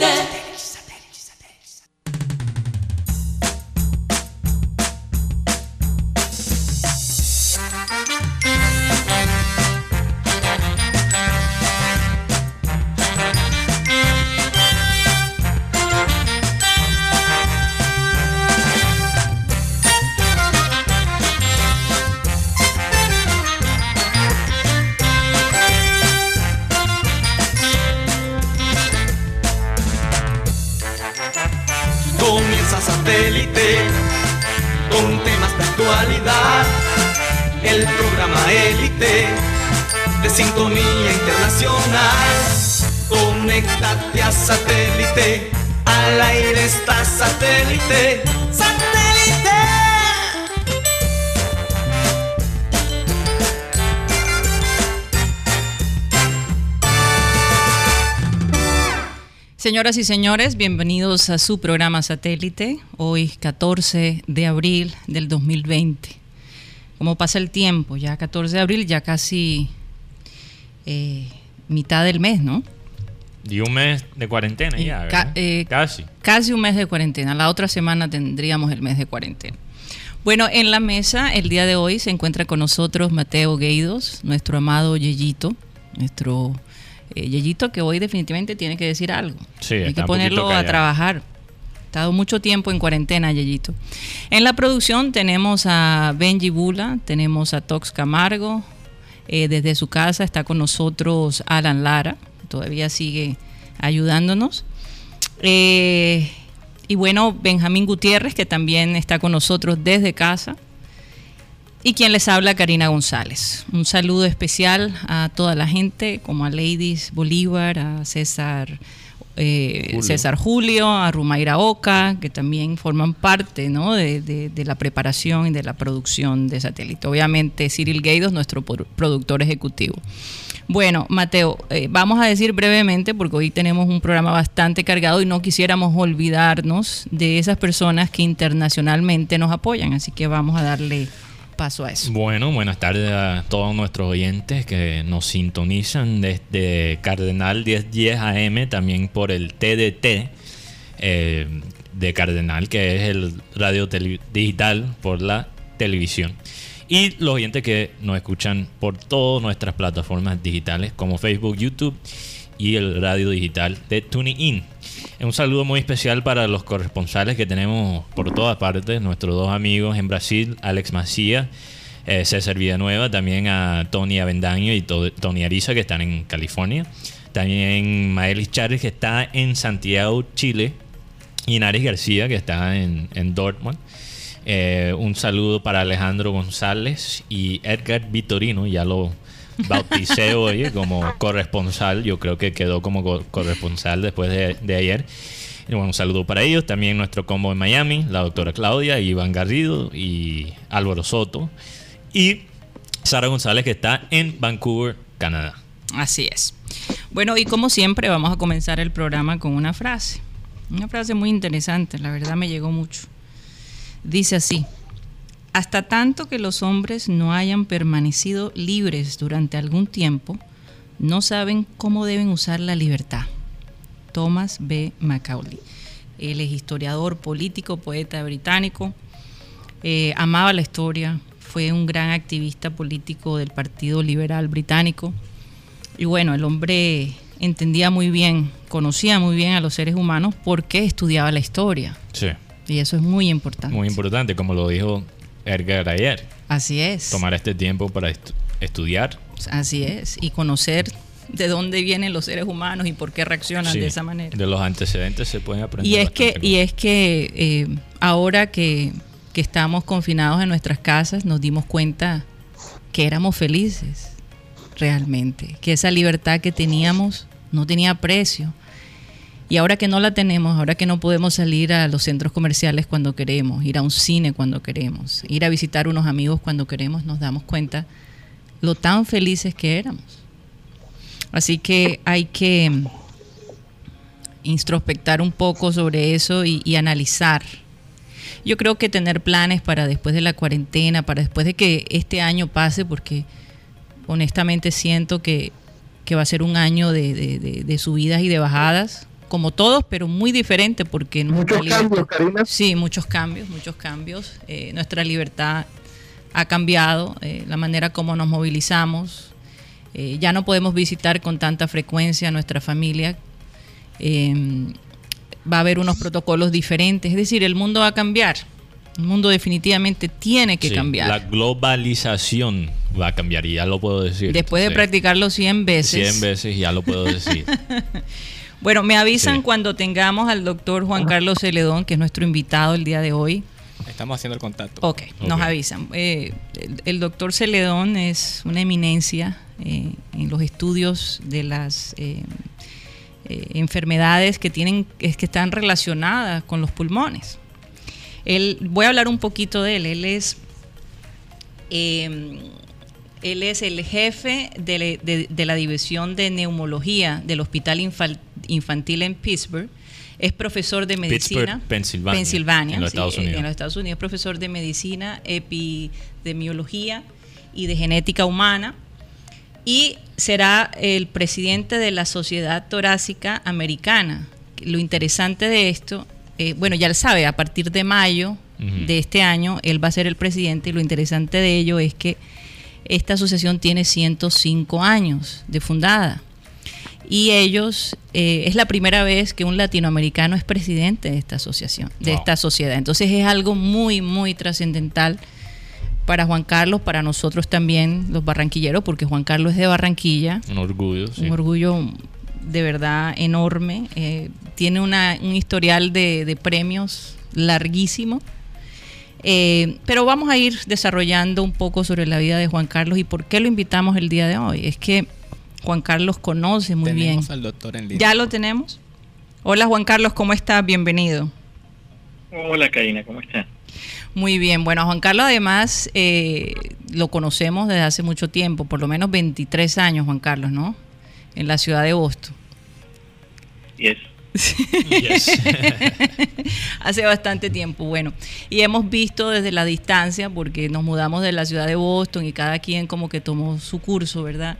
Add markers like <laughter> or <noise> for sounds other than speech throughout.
satélite. Señoras y señores, bienvenidos a su programa satélite, hoy 14 de abril del 2020. ¿Cómo pasa el tiempo? Ya 14 de abril, ya casi eh, mitad del mes, ¿no? Y un mes de cuarentena Y ya, eh, Casi. Casi un mes de cuarentena. La otra semana tendríamos el mes de cuarentena. Bueno, en la mesa el día de hoy se encuentra con nosotros Mateo Gueidos, nuestro amado Yeyito, nuestro eh, Yeyito que hoy definitivamente tiene que decir algo. Sí, Hay que ponerlo a trabajar. Ha estado mucho tiempo en cuarentena, Yeyito. En la producción tenemos a Benji Bula, tenemos a Tox Camargo. eh, desde su casa está con nosotros Alan Lara, todavía sigue ayudándonos. Eh, y bueno, Benjamín Gutiérrez, que también está con nosotros desde casa. Y quien les habla, Karina González. Un saludo especial a toda la gente, como a Ladies Bolívar, a César, eh, Julio. César Julio, a Rumaira Oca, que también forman parte ¿no? de, de- de la preparación y de la producción de satélite. Obviamente, Cyril Gaidos, nuestro productor ejecutivo. Bueno, Mateo, eh, vamos a decir brevemente, porque hoy tenemos un programa bastante cargado y no quisiéramos olvidarnos de esas personas que internacionalmente nos apoyan, así que vamos a darle paso a eso. Bueno, buenas tardes a todos nuestros oyentes que nos sintonizan desde Cardenal 1010 AM, también por el TDT eh, de Cardenal, que es el radio digital por la televisión. Y los oyentes que nos escuchan por todas nuestras plataformas digitales como Facebook, YouTube y el radio digital de TuneIn. Un saludo muy especial para los corresponsales que tenemos por todas partes, nuestros dos amigos en Brasil, Alex Macía, eh, César Villanueva, también a Tony Avendaño y to- Tony Ariza que están en California, también Maelis Chávez que está en Santiago, Chile, y Nares García que está en, en Dortmund. Eh, un saludo para Alejandro González y Edgar Vitorino, ya lo bauticé hoy como corresponsal, yo creo que quedó como co- corresponsal después de, de ayer. Bueno, un saludo para ellos, también nuestro combo en Miami, la doctora Claudia, Iván Garrido y Álvaro Soto. Y Sara González que está en Vancouver, Canadá. Así es. Bueno, y como siempre vamos a comenzar el programa con una frase. Una frase muy interesante, la verdad me llegó mucho. Dice así, hasta tanto que los hombres no hayan permanecido libres durante algún tiempo, no saben cómo deben usar la libertad. Thomas B. Macaulay. Él es historiador, político, poeta británico, eh, amaba la historia, fue un gran activista político del Partido Liberal Británico. Y bueno, el hombre entendía muy bien, conocía muy bien a los seres humanos porque estudiaba la historia. Sí, Y eso es muy importante. muy importante, como lo dijo Edgar ayer, Así es. tomar este tiempo para estu- estudiar. Así es. Y conocer de dónde vienen los seres humanos y por qué reaccionan Sí, de esa manera. De los antecedentes se pueden aprender. Y es que, y es que eh, ahora que, que estamos confinados en nuestras casas, nos dimos cuenta que éramos felices realmente, que esa libertad que teníamos no tenía precio. Y ahora que no la tenemos, ahora que no podemos salir a los centros comerciales cuando queremos, ir a un cine cuando queremos, ir a visitar unos amigos cuando queremos, nos damos cuenta lo tan felices que éramos. Así que hay que mm, introspectar un poco sobre eso y, y analizar. Yo creo que tener planes para después de la cuarentena, para después de que este año pase, porque honestamente siento que, que va a ser un año de, de- subidas y de bajadas, como todos, pero muy diferente porque muchos cambios, Karina. Sí, muchos cambios, muchos cambios. Eh, nuestra libertad ha cambiado, eh, la manera como nos movilizamos. Eh, ya no podemos visitar con tanta frecuencia a nuestra familia. va a haber unos protocolos diferentes, es decir, el mundo va a cambiar. El mundo definitivamente tiene que cambiar. La globalización va a cambiar y ya lo puedo decir. Después de practicarlo 100 veces. 100 veces ya lo puedo decir. <laughs> bueno, me avisan cuando tengamos al doctor Juan Carlos Celedón, que es nuestro invitado el día de hoy. Estamos haciendo el contacto. Ok, nos avisan. Eh, el, doctor Celedón es una eminencia eh, en los estudios de las eh, enfermedades que, tienen, que están relacionadas con los pulmones. Él, voy a hablar un poquito de él. Él es, él es el jefe de, la división de neumología del Hospital Infantil en Pittsburgh. Es profesor de medicina. Pensilvania. en los Estados Unidos. En los Estados Unidos. Profesor de medicina, epidemiología y de genética humana. Y será el presidente de la Sociedad Torácica Americana. Lo interesante de esto eh, bueno, ya lo sabe, a partir de mayo de este año, él va a ser el presidente y lo interesante de ello es que esta asociación tiene 105 años de fundada. Y ellos, eh, es la primera vez que un latinoamericano es presidente de esta asociación, de esta sociedad. Entonces es algo muy, muy trascendental para Juan Carlos, para nosotros también, los barranquilleros, porque Juan Carlos es de Barranquilla. Un orgullo, sí. Un orgullo de verdad enorme. Eh, tiene una, un historial de, premios larguísimo. Eh, pero vamos a ir desarrollando un poco sobre la vida de Juan Carlos y por qué lo invitamos el día de hoy. Es que Juan Carlos conoce muy bien. al doctor en línea. ¿Ya lo tenemos? Hola Juan Carlos, ¿cómo estás? Bienvenido. Hola Karina, ¿cómo estás? Muy bien, bueno, Juan Carlos además eh, lo conocemos desde hace mucho tiempo, por lo menos 23 años, Juan Carlos, ¿no? En la ciudad de Boston. <laughs> Yes. Hace bastante tiempo, bueno. Y hemos visto desde la distancia, porque nos mudamos de la ciudad de Boston y cada quien como que tomó su curso, ¿verdad?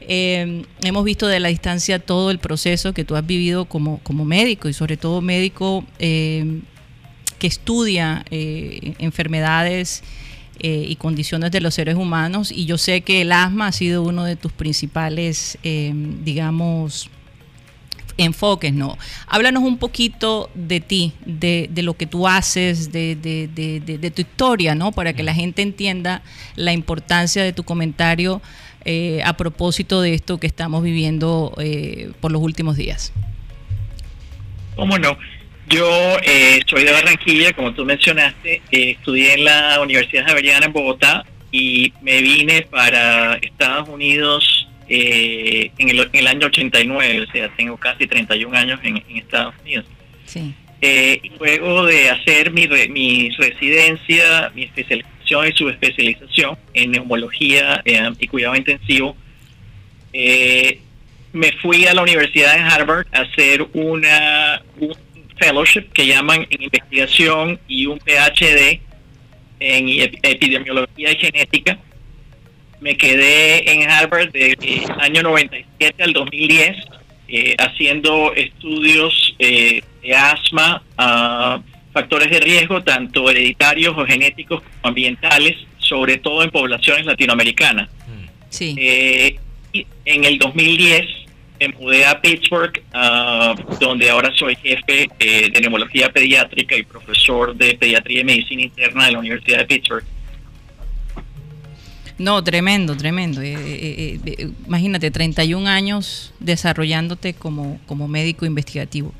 Eh, hemos visto de la distancia todo el proceso que tú has vivido como, como médico y sobre todo médico eh, que estudia eh, enfermedades y condiciones de los seres humanos. Y yo sé que el asma ha sido uno de tus principales, digamos, enfoques, no. Háblanos un poquito de ti, de, lo que tú haces, de, tu historia, ¿no? Para que la gente entienda la importancia de tu comentario eh, a propósito de esto que estamos viviendo eh, por los últimos días. ¿Cómo no? Yo eh, soy de Barranquilla, como tú mencionaste, estudié en la Universidad Javeriana en Bogotá y me vine para Estados Unidos eh, en, el, año 89, o sea, tengo casi 31 años en, Estados Unidos. Sí. Eh, luego de hacer mi, mi residencia, mi especialización y subespecialización en neumología eh, y cuidado intensivo, me fui a la Universidad de Harvard a hacer una un fellowship que llaman en investigación y un PhD en epidemiología y genética. Me quedé en Harvard del año 97 al 2010 eh, haciendo estudios eh, de asma, a factores de riesgo, tanto hereditarios o genéticos como ambientales, sobre todo en poblaciones latinoamericanas. Sí. Eh, en el 2010 me mudé a Pittsburgh, ah, donde ahora soy jefe de neumología pediátrica y profesor de pediatría y medicina interna de la Universidad de Pittsburgh. No, tremendo, tremendo. Eh, eh, eh, imagínate, 31 años desarrollándote como, como médico investigativo.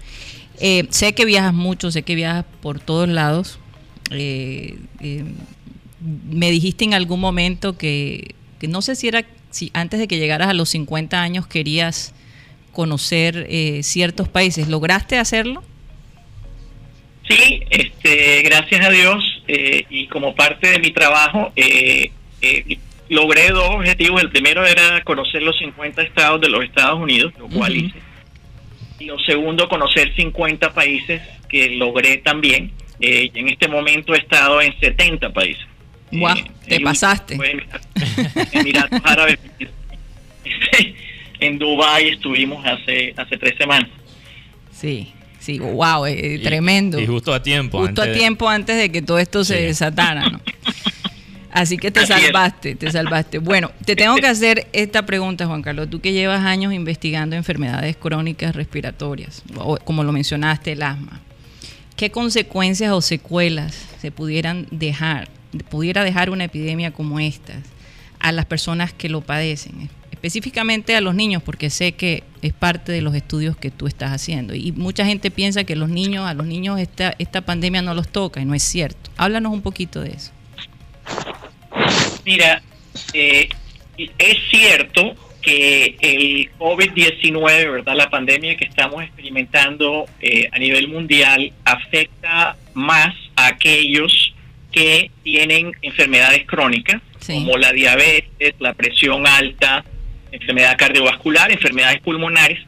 Sé que viajas mucho, sé que viajas por todos lados. me dijiste en algún momento que, no sé si era, si antes de que llegaras a los 50 años querías conocer ciertos países. ¿Lograste hacerlo? Sí, este, gracias a Dios y como parte de mi trabajo eh, logré dos objetivos. El primero era conocer los 50 estados de los Estados Unidos, lo cual hice. Y lo segundo, conocer 50 países, que logré también. Eh, en este momento he estado en 70 países. ¡Guau! Eh, te pasaste. En Emiratos Árabes. <laughs> en Dubái estuvimos hace, hace tres semanas. Sí, sí, wow, eh, tremendo. Y justo a tiempo. Justo a tiempo antes de que todo esto se desatara, ¿no? <laughs> Así que te salvaste, te salvaste. Bueno, te tengo que <laughs> hacer esta pregunta, Juan Carlos. Tú que llevas años investigando enfermedades crónicas respiratorias, como lo mencionaste, el asma. ¿Qué consecuencias o secuelas se pudieran dejar, pudiera dejar una epidemia como esta a las personas que lo padecen? Específicamente a los niños, porque sé que es parte de los estudios que tú estás haciendo. Y mucha gente piensa que los niños, a los niños esta, esta pandemia no los toca, y no es cierto. Háblanos un poquito de eso. Mira, eh, es cierto que el COVID-19, ¿verdad? La pandemia que estamos experimentando eh, a nivel mundial afecta más a aquellos que tienen enfermedades crónicas, como la diabetes, la presión alta, enfermedad cardiovascular, enfermedades pulmonares,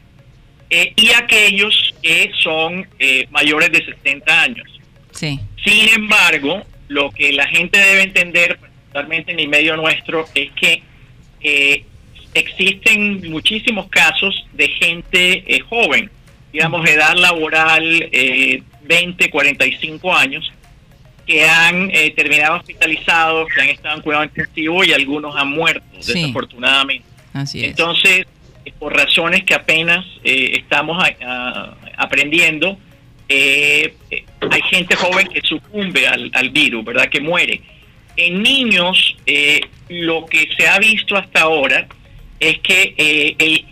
eh, y aquellos que son mayores de 60 años. Sí. Sin embargo, lo que la gente debe entender, particularmente en el medio nuestro, es que eh, existen muchísimos casos de gente eh, joven, digamos, edad laboral eh, 20, 45 años, que han eh, terminado hospitalizados, que han estado en cuidado intensivo y algunos han muerto, desafortunadamente. Así es. Entonces, por razones que apenas estamos aprendiendo, eh, hay gente joven que sucumbe al, virus, ¿verdad? Que muere. En niños, eh, lo que se ha visto hasta ahora es que eh,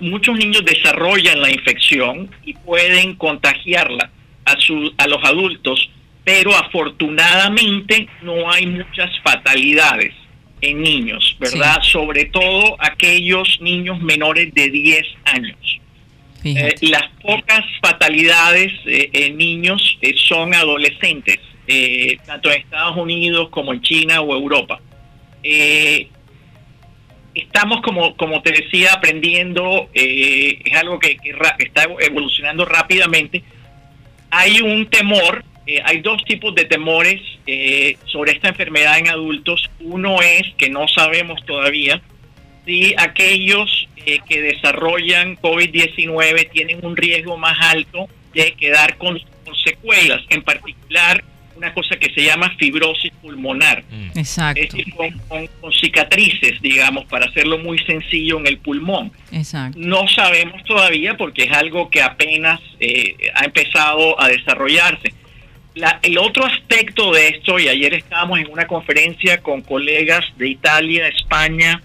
muchos niños desarrollan la infección y pueden contagiarla a, su, a los adultos, pero afortunadamente no hay muchas fatalidades en niños, ¿verdad? Sobre todo aquellos niños menores de 10 años. Eh, las pocas fatalidades eh, en niños son adolescentes, tanto en Estados Unidos como en China o Europa. estamos, como, como te decía, aprendiendo, es algo que, está evolucionando rápidamente. Hay un temor, hay dos tipos de temores sobre esta enfermedad en adultos. Uno es que no sabemos todavía si aquellos eh, que desarrollan COVID-19 tienen un riesgo más alto de quedar con, secuelas, en particular una cosa que se llama fibrosis pulmonar. Mm. Exacto. Es decir, con, cicatrices, digamos, para hacerlo muy sencillo en el pulmón. Exacto. No sabemos todavía porque es algo que apenas eh, ha empezado a desarrollarse. el otro aspecto de esto, y ayer estábamos en una conferencia con colegas de Italia, España,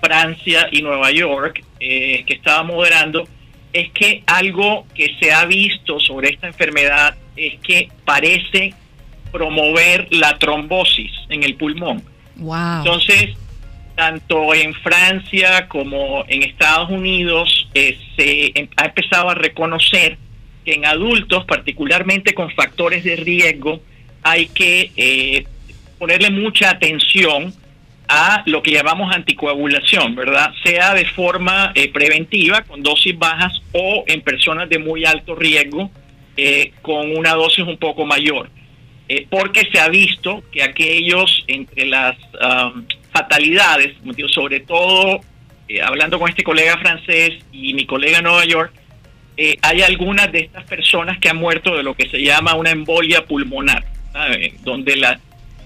Francia y Nueva York, eh, que estaba moderando, es que algo que se ha visto sobre esta enfermedad es que parece promover la trombosis en el pulmón. Wow. Entonces, tanto en Francia como en Estados Unidos eh, se em, ha empezado a reconocer que en adultos, particularmente con factores de riesgo, hay que eh, ponerle mucha atención a lo que llamamos anticoagulación, ¿verdad? Sea de forma eh, preventiva, con dosis bajas, o en personas de muy alto riesgo, con una dosis un poco mayor. Eh, porque se ha visto que aquellos entre las um, fatalidades, sobre todo hablando con este colega francés y mi colega en Nueva York, hay algunas de estas personas que han muerto de lo que se llama una embolia pulmonar, donde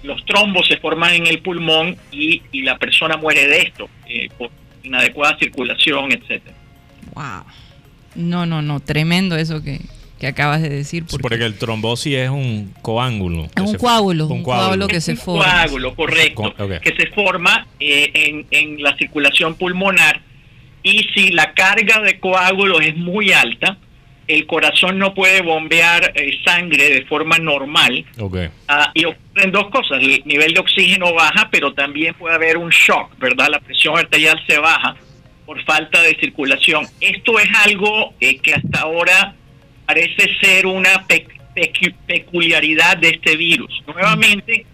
los trombos se forman en el pulmón y, la persona muere de esto, eh, por inadecuada circulación, etcétera. Wow. No, no, no, tremendo eso que, acabas de decir. Porque, el trombosis es un coágulo. Es un coágulo, un coágulo que se forma. Un coágulo, correcto, que se forma eh, en, en la circulación pulmonar y si la carga de coágulos es muy alta, el corazón no puede bombear eh, sangre de forma normal. Ah, y ocurren dos cosas, el nivel de oxígeno baja, pero también puede haber un shock, ¿verdad? La presión arterial se baja por falta de circulación. Esto es algo eh, que hasta ahora parece ser una peculiaridad de este virus. Nuevamente,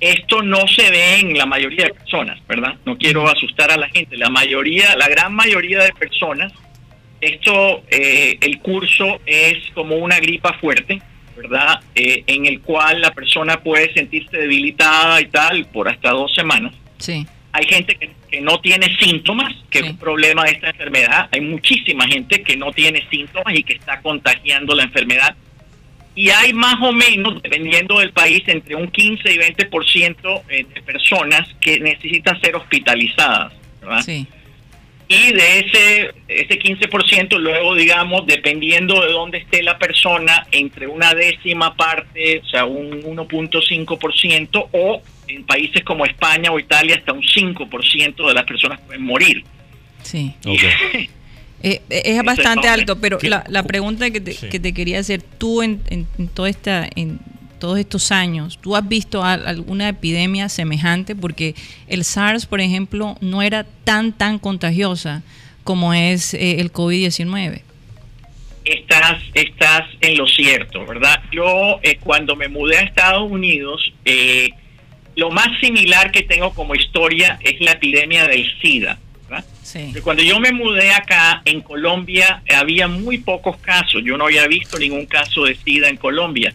esto no se ve en la mayoría de personas, ¿verdad? No quiero asustar a la gente. La mayoría, la gran mayoría de personas esto, eh, el curso es como una gripa fuerte, ¿verdad? Eh, en el cual la persona puede sentirse debilitada y tal por hasta dos semanas. Sí. Hay gente que, que no tiene síntomas, que es un problema de esta enfermedad. Hay muchísima gente que no tiene síntomas y que está contagiando la enfermedad. Y hay más o menos, dependiendo del país, entre un 15 y 20% eh, de personas que necesitan ser hospitalizadas. ¿verdad? Sí. Y de ese, ese 15%, luego, digamos, dependiendo de dónde esté la persona, entre una décima parte, o sea, un 1.5%, o en países como España o Italia, hasta un 5% de las personas pueden morir. Sí. Ok. <laughs> Eh, eh, es bastante alto, pero la, la pregunta que te, Sí. que te quería hacer, tú en, en, en toda esta, en todos estos años, ¿tú has visto al- alguna epidemia semejante? Porque el SARS, por ejemplo, no era tan, tan contagiosa como es eh, el COVID-19. estás, estás en lo cierto, ¿verdad? Yo eh, cuando me mudé a Estados Unidos, eh, lo más similar que tengo como historia es la epidemia del SIDA. Sí. Cuando yo me mudé acá en Colombia había muy pocos casos, yo no había visto ningún caso de SIDA en Colombia.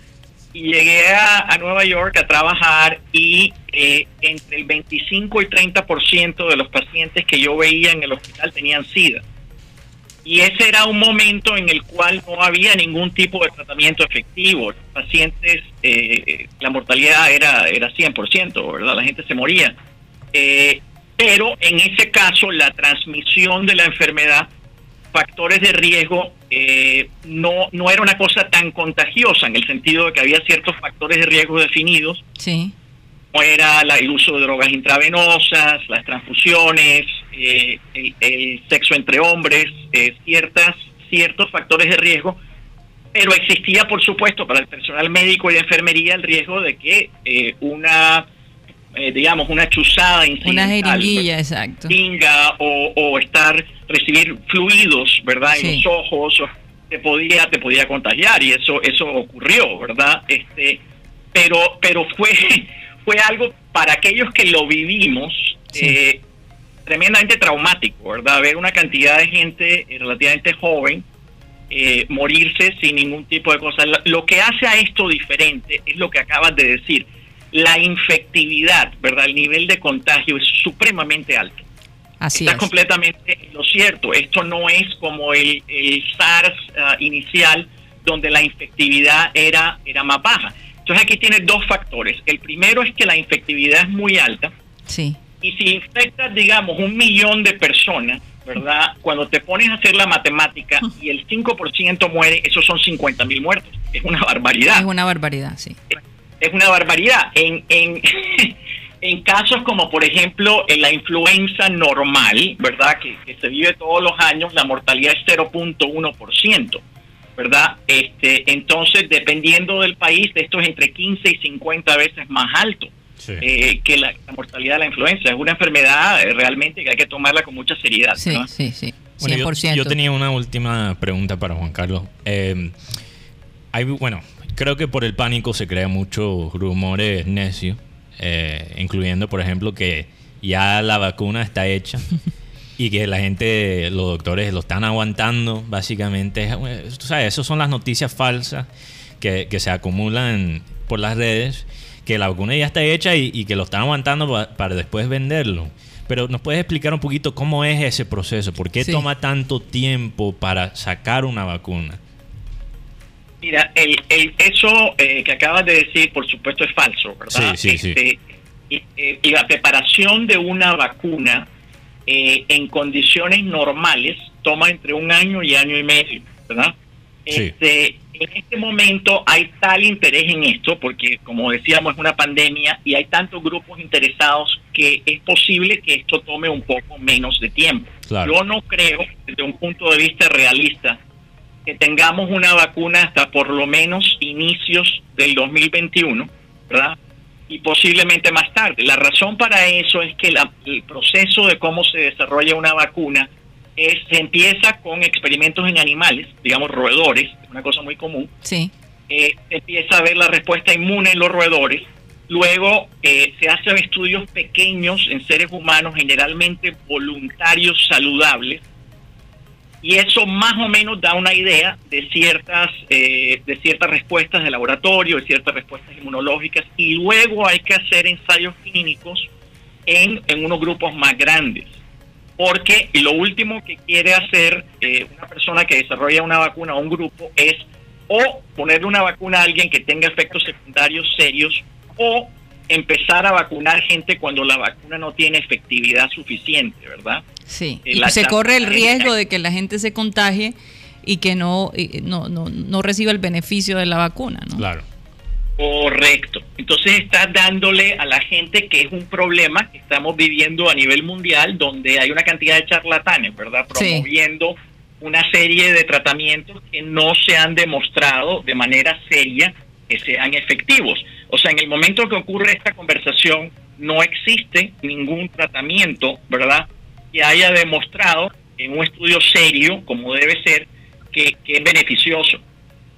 Llegué a, a Nueva York a trabajar y eh, entre el 25 y 30% de los pacientes que yo veía en el hospital tenían SIDA. Y ese era un momento en el cual no había ningún tipo de tratamiento efectivo. Los pacientes, eh, la mortalidad era, era 100%, ¿verdad? La gente se moría. Eh, pero en ese caso, la transmisión de la enfermedad, factores de riesgo, eh, no, no era una cosa tan contagiosa, en el sentido de que había ciertos factores de riesgo definidos Sí. como era la- el uso de drogas intravenosas, las transfusiones, eh, el, el sexo entre hombres, eh, ciertas, ciertos factores de riesgo, pero existía, por supuesto, para el personal médico y de enfermería el riesgo de que eh, una, eh, digamos, una chuzada Una incidental, jeringuilla, exacto. pinga o, o estar recibir fluidos, ¿verdad? En los ojos te podía te podía contagiar y eso eso ocurrió, ¿verdad? Este, pero pero fue <laughs> fue algo para aquellos que lo vivimos Sí. eh, tremendamente traumático, ¿verdad? Ver una cantidad de gente eh, relativamente joven eh, morirse sin ningún tipo de cosa. Lo que hace a esto diferente es lo que acabas de decir. La infectividad, ¿verdad? El nivel de contagio es supremamente alto. Así Está es. completamente en lo cierto. Esto no es como el, el SARS ah, inicial, donde la infectividad era, era más baja. Entonces aquí tienes dos factores. El primero es que la infectividad es muy alta. Sí. Y si infectas, digamos, un millón de personas, ¿verdad? Cuando te pones a hacer la matemática y el 5% muere, esos son 50 mil muertos. Es una barbaridad Es una barbaridad, sí. Es una barbaridad. En, en, <laughs> en casos como, por ejemplo, en la influenza normal, ¿verdad? Que, que se vive todos los años, la mortalidad es 0.1%, ¿verdad? Este, entonces, dependiendo del país, esto es entre 15 y 50 veces más alto. Sí. eh, que la, la mortalidad de la influenza es una enfermedad eh, realmente que hay que tomarla con mucha seriedad. Sí, ¿no? sí, sí. Bueno, yo- 100%. Yo, tenía una última pregunta para Juan Carlos. Eh, hay, bueno, creo que por el pánico se crean muchos rumores necios, eh, incluyendo, por ejemplo, que ya la vacuna está hecha <laughs> y que la gente, los doctores lo están aguantando, básicamente. Eh, Tú sabes, esas son las noticias falsas que, que se acumulan por las redes, que la vacuna ya está hecha y, y que lo están aguantando pa- para después venderlo. Pero nos puedes explicar un poquito cómo es ese proceso, por qué Sí. toma tanto tiempo para sacar una vacuna. Mira, el, el, eso eh, que acabas de decir, por supuesto, es falso, ¿verdad? Sí, sí, sí. Este, y, eh, y la preparación de una vacuna eh, en condiciones normales toma entre un año y año y medio, ¿verdad? Sí. Este, en este momento hay tal interés en esto, porque como decíamos es una pandemia y hay tantos grupos interesados que es posible que esto tome un poco menos de tiempo. Claro. Yo no creo, desde un punto de vista realista, que tengamos una vacuna hasta por lo menos inicios del 2021, ¿verdad? Y posiblemente más tarde. La razón para eso es que la- el proceso de cómo se desarrolla una vacuna es, se empieza con experimentos en animales, digamos roedores, una cosa muy común. Sí, Eh, se empieza a ver la respuesta inmune en los roedores. Luego eh, se hacen estudios pequeños en seres humanos, generalmente voluntarios saludables, y eso más o menos da una idea de ciertas eh, de ciertas respuestas de laboratorio, de ciertas respuestas inmunológicas, y luego hay que hacer ensayos clínicos en, en unos grupos más grandes. Porque lo último que quiere hacer eh, una persona que desarrolla una vacuna o un grupo es o ponerle una vacuna a alguien que tenga efectos secundarios serios o empezar a vacunar gente cuando la vacuna no tiene efectividad suficiente, ¿verdad? Sí, y la se corre el riesgo de que la gente se contagie y que no, y no, no, no reciba el beneficio de la vacuna, ¿no? Claro. Correcto. Entonces estás dándole a la gente que es un problema que estamos viviendo a nivel mundial, donde hay una cantidad de charlatanes, ¿verdad? Sí. Promoviendo una serie de tratamientos que no se han demostrado de manera seria que sean efectivos. O sea, en el momento que ocurre esta conversación, no existe ningún tratamiento, ¿verdad? Que haya demostrado en un estudio serio, como debe ser, que, que es beneficioso.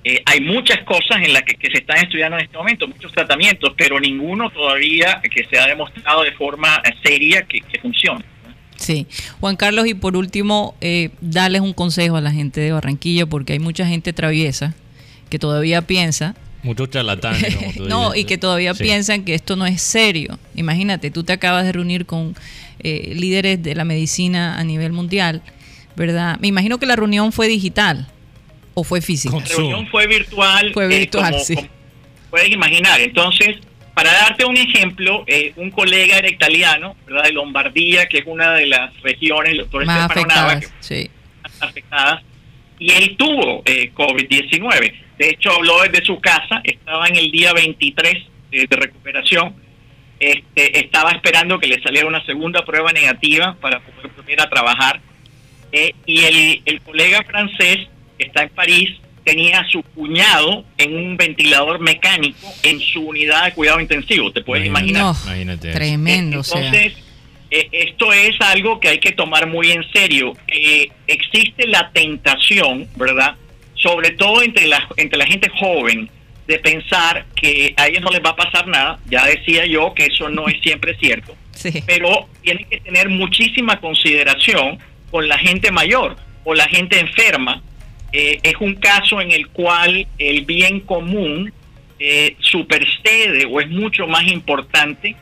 Eh, hay muchas cosas en las que, que se están estudiando en este momento, muchos tratamientos, pero ninguno todavía que se ha demostrado de forma seria que, que funcione. Sí. Juan Carlos, y por último, eh, darles un consejo a la gente de Barranquilla, porque hay mucha gente traviesa que todavía piensa Muchos charlatanes, como tú <laughs> no, dices. y que todavía Sí. piensan que esto no es serio. Imagínate, tú te acabas de reunir con eh, líderes de la medicina a nivel mundial, ¿verdad? Me imagino que la reunión fue digital o fue física. La reunión fue virtual. Fue eh, virtual, como- sí. como puedes imaginar. Entonces, para darte un ejemplo, eh, un colega era italiano, ¿verdad? De Lombardía, que es una de las regiones, el doctor Más Stefano Nava, que afectadas, sí. afectadas y él tuvo eh, COVID-19. De hecho, habló desde su casa, estaba en el día 23 de, de recuperación, este, estaba esperando que le saliera una segunda prueba negativa para poder volver a trabajar. Eh, y el, el colega francés que está en París tenía a su cuñado en un ventilador mecánico en su unidad de cuidado intensivo, te puedes Imagínate. imaginar. No, Imagínate tremendo, sea. Entonces, eh, esto es algo que hay que tomar muy en serio. Eh, existe la tentación, ¿verdad? Sobre todo entre la, entre la gente joven, de pensar que a ellos no les va a pasar nada. Ya decía yo que eso no es siempre cierto. Sí. Pero tienen que tener muchísima consideración con la gente mayor o la gente enferma. Eh, es un caso en el cual el bien común eh, supersede o es mucho más importante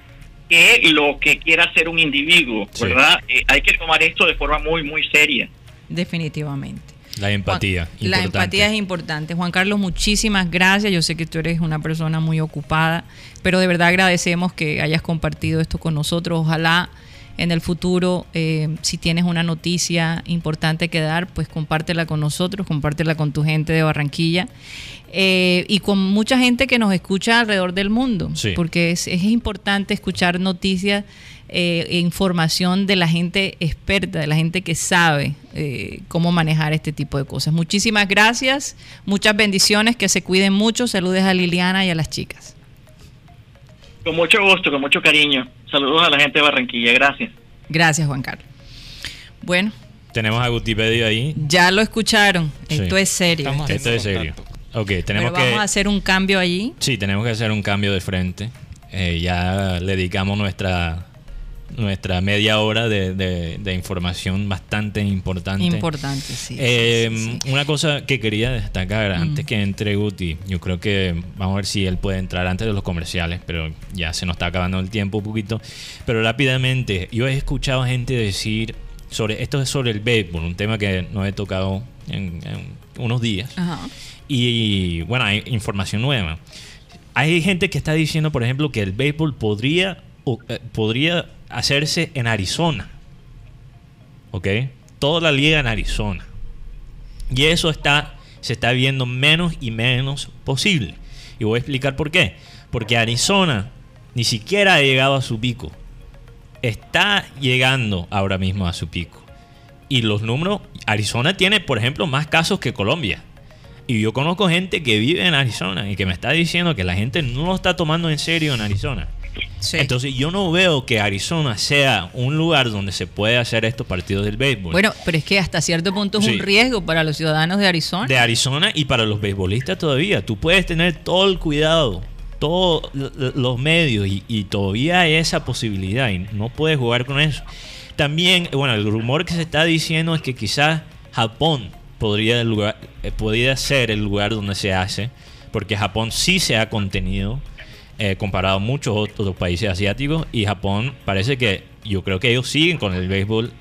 que lo que quiera hacer un individuo, Sí. ¿verdad? Eh, hay que tomar esto de forma muy, muy seria. Definitivamente. La empatía. Juan- la empatía es importante. Juan Carlos, muchísimas gracias. Yo sé que tú eres una persona muy ocupada, pero de verdad agradecemos que hayas compartido esto con nosotros. Ojalá en el futuro, eh, si tienes una noticia importante que dar, pues compártela con nosotros, compártela con tu gente de Barranquilla eh, y con mucha gente que nos escucha alrededor del mundo, Sí. porque es, es importante escuchar noticias eh, información de la gente experta, de la gente que sabe eh, cómo manejar este tipo de cosas. Muchísimas gracias, muchas bendiciones, que se cuiden mucho. Saludes a Liliana y a las chicas. Con mucho gusto, con mucho cariño. Saludos a la gente de Barranquilla, gracias. Gracias, Juan Carlos. Bueno, Tenemos a Wikipedia ahí. ya lo escucharon. Sí. Esto es serio. Estamos Esto es serio. Ok, Pero tenemos vamos que... a hacer un cambio allí. Sí, tenemos que hacer un cambio de frente. Eh, ya le dedicamos nuestra nuestra media hora de, de- de información bastante importante. Importante, sí. Eh, sí, sí. Una cosa que quería destacar antes Mm. que entre Guti, yo creo que vamos a ver si él puede entrar antes de los comerciales, pero ya se nos está acabando el tiempo un poquito. Pero rápidamente, yo he escuchado gente decir sobre esto es sobre el béisbol, un tema que no he tocado en, en unos días. Ajá. Y bueno, hay información nueva. Hay gente que está diciendo, por ejemplo, que el béisbol podría, eh, podría hacerse en Arizona. ¿Ok? Toda la liga en Arizona. Y eso está, se está viendo menos y menos posible. Y voy a explicar por qué. Porque Arizona ni siquiera ha llegado a su pico. Está llegando ahora mismo a su pico. Y los números, Arizona tiene, por ejemplo, más casos que Colombia. Y yo conozco gente que vive en Arizona y que me está diciendo que la gente no lo está tomando en serio en Arizona. Sí. Entonces yo no veo que Arizona sea un lugar donde se puede hacer estos partidos del béisbol. bueno, pero es que hasta cierto punto es Sí. un riesgo para los ciudadanos de Arizona. de Arizona y para los beisbolistas todavía. Tú puedes tener todo el cuidado, todos los medios y, y todavía hay esa posibilidad y no puedes jugar con eso. También, bueno, el rumor que se está diciendo es que quizás Japón podría, lugar, eh, podría ser el lugar donde se hace, porque Japón sí se ha contenido eh, comparado a muchos otros países asiáticos. Y Japón parece que yo creo que ellos siguen con el béisbol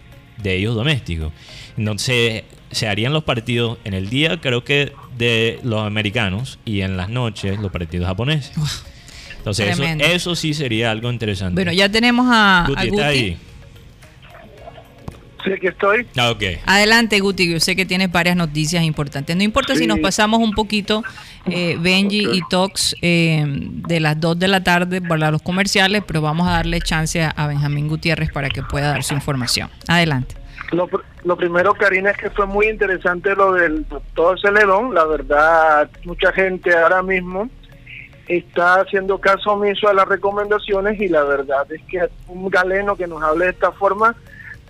de ellos doméstico. Entonces se harían los partidos en el día, creo que de los americanos, y en las noches los partidos japoneses. Entonces eso, eso sí sería algo interesante. Bueno, ya tenemos a, a Guti, ¿está Guti. ahí? Sí, aquí estoy. Ah. Adelante, Guti, yo sé que tienes varias noticias importantes. No importa si nos pasamos un poquito, eh, Benji y Tox, eh, de las 2 de la tarde para los comerciales, pero vamos a darle chance a, a Benjamín Gutiérrez para que pueda dar su información. Adelante. Lo, pr- lo primero, Karina, es que fue muy interesante lo del doctor Celedón. La verdad, mucha gente ahora mismo está haciendo caso omiso a las recomendaciones y la verdad es que un galeno que nos hable de esta forma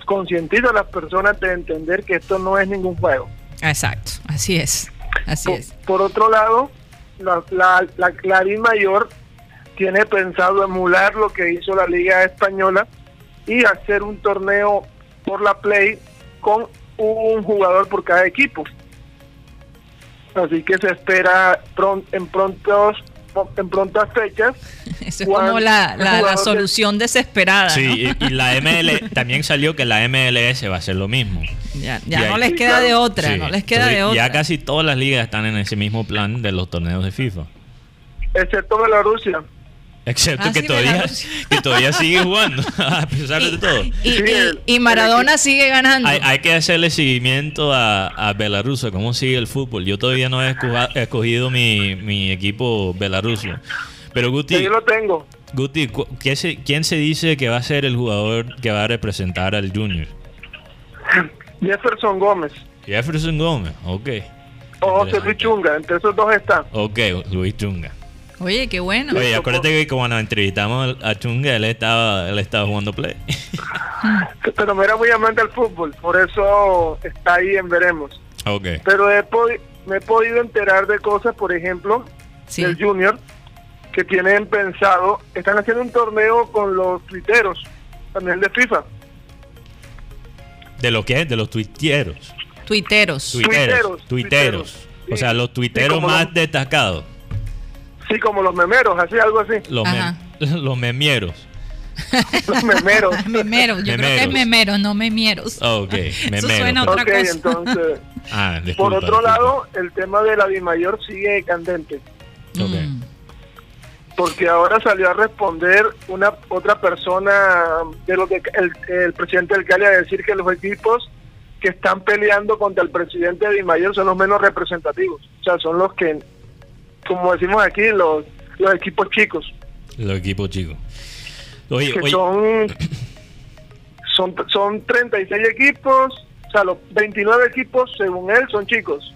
concientiza a las personas de entender que esto no es ningún juego. Exacto, así es. Así Por, es. por otro lado, la, la, la Clarín Mayor tiene pensado emular lo que hizo la Liga Española y hacer un torneo por la Play con un jugador por cada equipo. Así que se espera en prontos en prontas fechas. <laughs> Eso es como la, la- solución desesperada. Sí, ¿no? y, y la ML <laughs> también salió que la MLS va a hacer lo mismo. Ya, ya Y no ahí- les queda de otra, Sí. no les queda de otra. Ya casi todas las ligas están en ese mismo plan de los torneos de FIFA. excepto Bielorrusia. Excepto Ah, que, sí, todavía, Belarus. que todavía sigue jugando, <laughs> a pesar de todo. Y, Sí, y- y Maradona sigue ganando. Hay, hay que hacerle seguimiento a, a Belarus, a cómo sigue el fútbol. Yo todavía no he escogido mi, mi equipo belaruso. Pero Guti, Yo lo tengo. Guti cu- ¿qué se- ¿quién se dice que va a ser el jugador que va a representar al Junior? <laughs> Jefferson Gómez Jefferson Gómez, ok. o José Interesante. Luis Chunga. Entre esos dos está. Ok, Luis Chunga. Oye, qué bueno. Oye, acuérdate que cuando entrevistamos a Chunga, él estaba, él estaba jugando play. <laughs> Pero no era muy amante al fútbol. Por eso está ahí en Veremos. ok. pero he me he podido enterar de cosas, por ejemplo, Sí. del Junior, que tienen pensado, están haciendo un torneo con los tuiteros, también de FIFA. ¿De lo que es? De los tuiteros. Tuiteros. Tuiteros. Tuiteros. O sea, los tuiteros más los- destacados. Sí, como los memeros, así algo así. Los, mem- <laughs> los memieros. Los memeros. <laughs> Memeros, yo creo que es Memeros. no memieros. Ok, <laughs> Eso memeros. suena a pues. otra ok, cosa. entonces, Ah, por otro disculpa. lado, el tema de la Dimayor sigue candente, Ok. Mm. Porque ahora salió a responder una otra persona de lo que el, el presidente del Cali a decir que los equipos que están peleando contra el presidente de Dimayor son los menos representativos, o sea, son los que, como decimos aquí, los, los equipos chicos, Los equipos chicos. Oye, que oye, son, <clears throat> son son 36 equipos, o sea, los 29 equipos según él son chicos,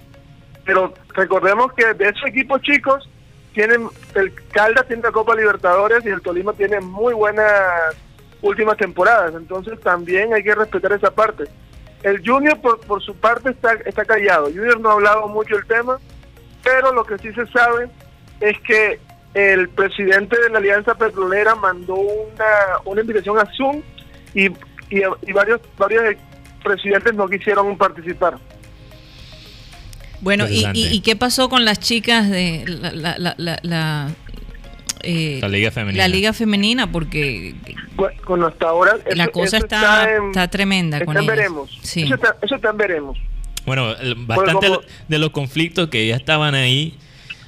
pero recordemos que de esos equipos chicos tienen el Caldas tiene la Copa Libertadores y el Tolima tiene muy buenas últimas temporadas, entonces también hay que respetar esa parte. El Junior por, por su parte está, está callado, Junior no ha hablado mucho del tema, pero lo que sí se sabe es que el presidente de la Alianza Petrolera mandó una, una invitación a Zoom y, y, y varios varios presidentes no quisieron participar. Bueno, ¿y, y, y qué pasó con las chicas de la, la, la, la, la, eh, La liga femenina. la liga femenina? Porque Bueno, hasta ahora la eso- cosa eso está, en- está tremenda está con en ellas. veremos. Sí. Eso, está, eso está en veremos. Bueno, bastante como- de los conflictos que ya estaban ahí,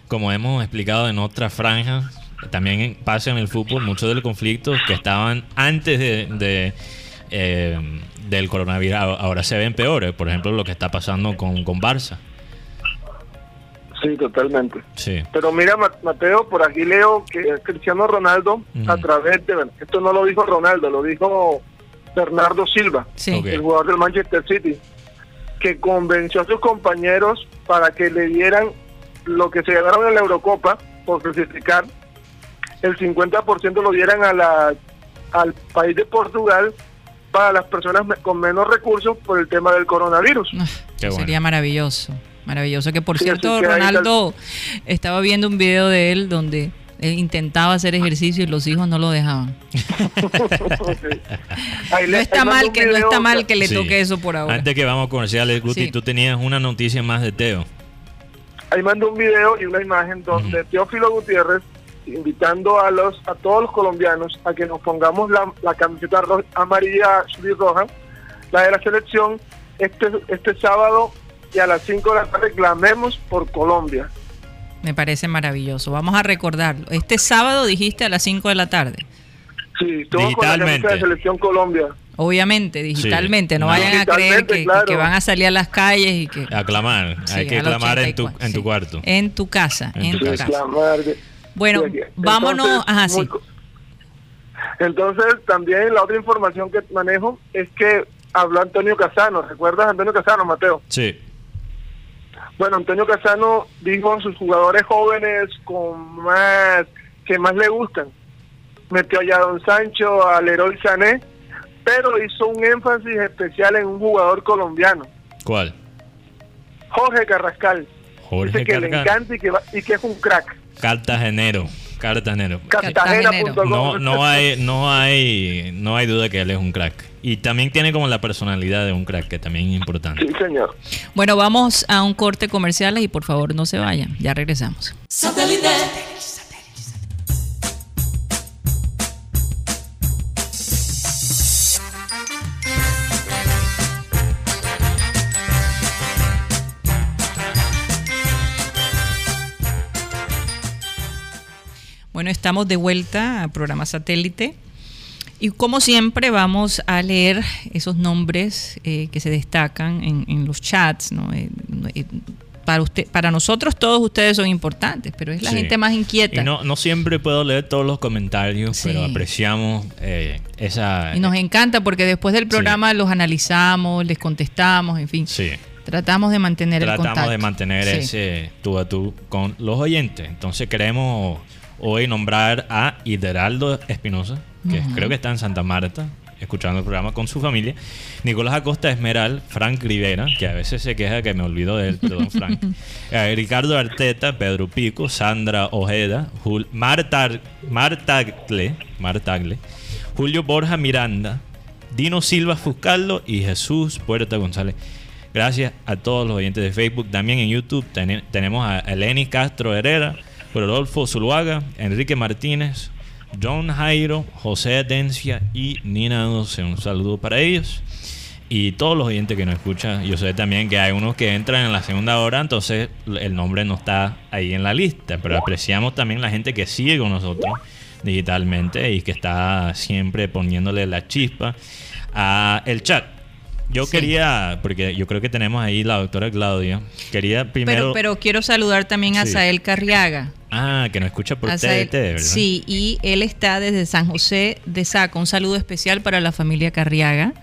como hemos explicado en otras franjas, también en- pasa en el fútbol, muchos de los conflictos que estaban antes de, de, eh, del coronavirus ahora se ven peores. Por ejemplo, lo que está pasando con, con Barça. Sí, totalmente. Sí. Pero mira, Ma- Mateo, por aquí leo que Cristiano Ronaldo, a través de. Esto no lo dijo Ronaldo, lo dijo Bernardo Silva, Sí. El jugador del Manchester City, que convenció a sus compañeros para que le dieran lo que se ganaron en la Eurocopa por clasificar, el 50% lo dieran a la, al país de Portugal para las personas con menos recursos por el tema del coronavirus. Ah, Qué bueno. Sería maravilloso. Maravilloso. Que por Sí, cierto, que Ronaldo estaba viendo un video de él donde él intentaba hacer ejercicio y los hijos no lo dejaban. <laughs> Ahí No está mal que no está mal que le Sí. toque eso por ahora. Antes que vamos a comerciales, Guti, Sí. tú tenías una noticia más de Teo. Ahí mando un video y una imagen donde Teófilo Gutiérrez invitando a los a todos los colombianos a que nos pongamos la, la camiseta amarilla y roja, la de la selección, este, este sábado y a las 5 de la tarde clamemos por Colombia. Me parece maravilloso. Vamos a recordarlo. Este sábado dijiste a las 5 de la tarde. Sí, todos con la Digitalmente. de selección Colombia. Obviamente, digitalmente. No No. vayan a creer Digitalmente, que, que- claro. que van a salir a las calles y que... Aclamar. Sí, Hay que al clamar en tu, 84, en tu cuarto. En tu casa, En en, tu casa. Clamar Bueno, vámonos... Entonces, Ajá, muy Entonces, también la otra información que manejo es que habló Antonio Casano. ¿Recuerdas a Antonio Casano, Mateo? Sí. Bueno, Antonio Casano dijo a sus jugadores jóvenes con más que más le gustan. Metió allá a Don Sancho, a Leroy Sané, pero hizo un énfasis especial en un jugador colombiano, ¿Cuál? Jorge Carrascal. Jorge Dice que le encanta y que, va- y que es un crack. Cartagenero. Cartagenero. Cartagena.com. No, no hay, no hay, no hay duda que él es un crack. Y también tiene como la personalidad de un crack, que también es importante. Sí, señor. Bueno, vamos a un corte comercial y por favor no se vayan. Ya regresamos. Satélite. Bueno, estamos de vuelta a programa satélite. Y como siempre vamos a leer esos nombres eh, que se destacan en, en los chats. ¿no? Eh, eh, para, usted, para nosotros todos ustedes son importantes, pero es la Sí. gente más inquieta. Y no, no siempre puedo leer todos los comentarios, Sí. pero apreciamos eh, esa... Y nos encanta porque después del programa los analizamos, les contestamos, en fin. Sí. Tratamos de mantener el Tratamos contacto. de mantener ese tú a tú con los oyentes. Entonces queremos hoy nombrar a Hideraldo Espinosa, que creo que está en Santa Marta, escuchando el programa con su familia. Nicolás Acosta Esmeral, Frank Rivera, que a veces se queja que me olvido de él, perdón, Frank. <laughs> Eh, Ricardo Arteta, Pedro Pico, Sandra Ojeda, Jul- Marta, Martagle, Julio Borja Miranda, Dino Silva Fuscaldo y Jesús Puerta González. Gracias a todos los oyentes de Facebook. También en YouTube tene- tenemos a Eleni Castro Herrera, Rodolfo Zuluaga, Enrique Martínez, John Jairo, José Atencia y Nina 12. Un saludo para ellos. Y todos los oyentes que nos escuchan, yo sé también que hay unos que entran en la segunda hora, entonces el nombre no está ahí en la lista, pero apreciamos también la gente que sigue con nosotros digitalmente y que está siempre poniéndole la chispa a el chat. Yo Sí. quería, porque yo creo que tenemos ahí la doctora Claudia, quería primero... Pero, pero quiero saludar también a Sí. Sael Carriaga. Ah, que nos escucha por Azael- TDT, ¿verdad? Sí, y él está desde San José de Saco. Un saludo especial para la familia Carriaga.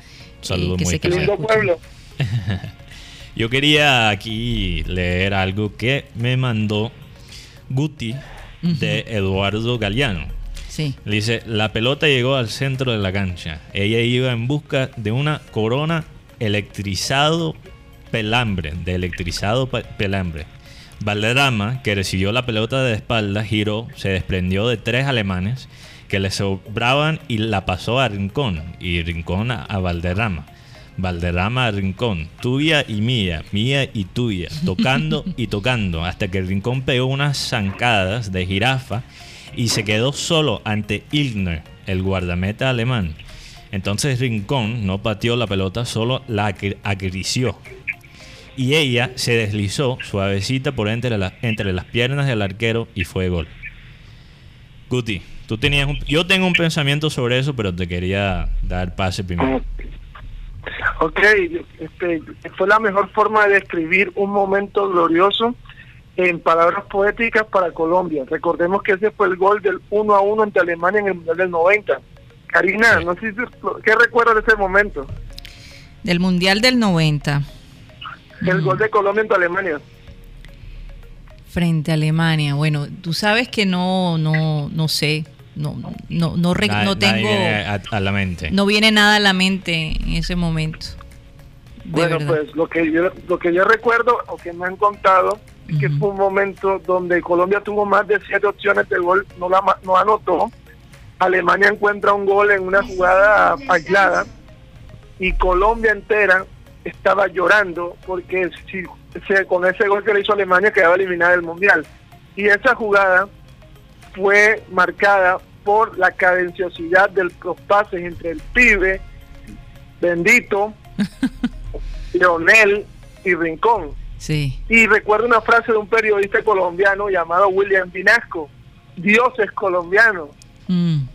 Saludo eh, que muy especial. Pueblo. <laughs> Yo quería aquí leer algo que me mandó Guti de Eduardo Galeano. Sí. Le dice, la pelota llegó al centro de la cancha. Ella iba en busca de una corona electrizado pelambre, de electrizado pe- pelambre. Valderrama, que recibió la pelota de espalda, giró, se desprendió de tres alemanes que le sobraban y la pasó a Rincón, y Rincón a, a Valderrama. Valderrama a Rincón, tuya y mía, mía y tuya, <laughs> tocando y tocando, hasta que el Rincón pegó unas zancadas de jirafa y se quedó solo ante Ilgner, el guardameta alemán. Entonces Rincón no pateó la pelota, solo la acarició. Y ella se deslizó suavecita por entre, la- entre las piernas del arquero y fue gol. Guti, tú tenías un- yo tengo un pensamiento sobre eso, pero te quería dar pase primero. Ok, este, fue la mejor forma de describir un momento glorioso en palabras poéticas para Colombia. Recordemos que ese fue el gol del 1 a 1 ante Alemania en el Mundial del 90. Karina, no sé si, ¿qué recuerdas de ese momento? Del Mundial del 90. El gol de Colombia ante Alemania. Frente a Alemania. Bueno, tú sabes que no, no, no sé. No, no, no, re- tengo. viene a, a la mente. No viene nada a la mente en ese momento. De Bueno, verdad. pues lo que yo lo que yo recuerdo o que me han contado es que fue un momento donde Colombia tuvo más de siete opciones de gol, no la ma- no anotó. Alemania encuentra un gol en una jugada aislada y Colombia entera estaba llorando porque si, con ese gol que le hizo Alemania quedaba eliminada del mundial. Y esa jugada fue marcada por la cadenciosidad de los pases entre el pibe, Bendito, <laughs> Leonel y Rincón. Sí. Y recuerdo una frase de un periodista colombiano llamado William Pinasco, Dios es colombiano. Mm.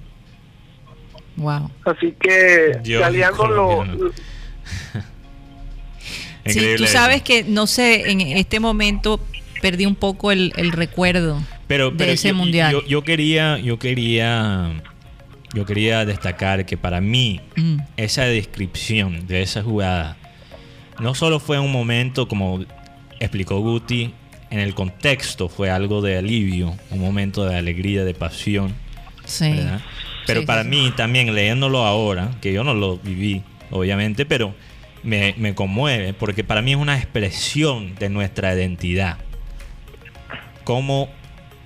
Wow. Así que Dios aliando lo. <laughs> <laughs> Sí, tú eso. sabes que, no sé, en este momento perdí un poco el, el recuerdo pero, de pero ese yo, mundial. Yo, yo quería, yo quería, yo quería destacar que para mí Mm. esa descripción de esa jugada no solo fue un momento como explicó Guti en el contexto fue algo de alivio, un momento de alegría, de pasión, Sí. ¿verdad? Pero Sí, para sí. mí también leyéndolo ahora, que yo no lo viví, obviamente, pero me, me conmueve porque para mí es una expresión de nuestra identidad como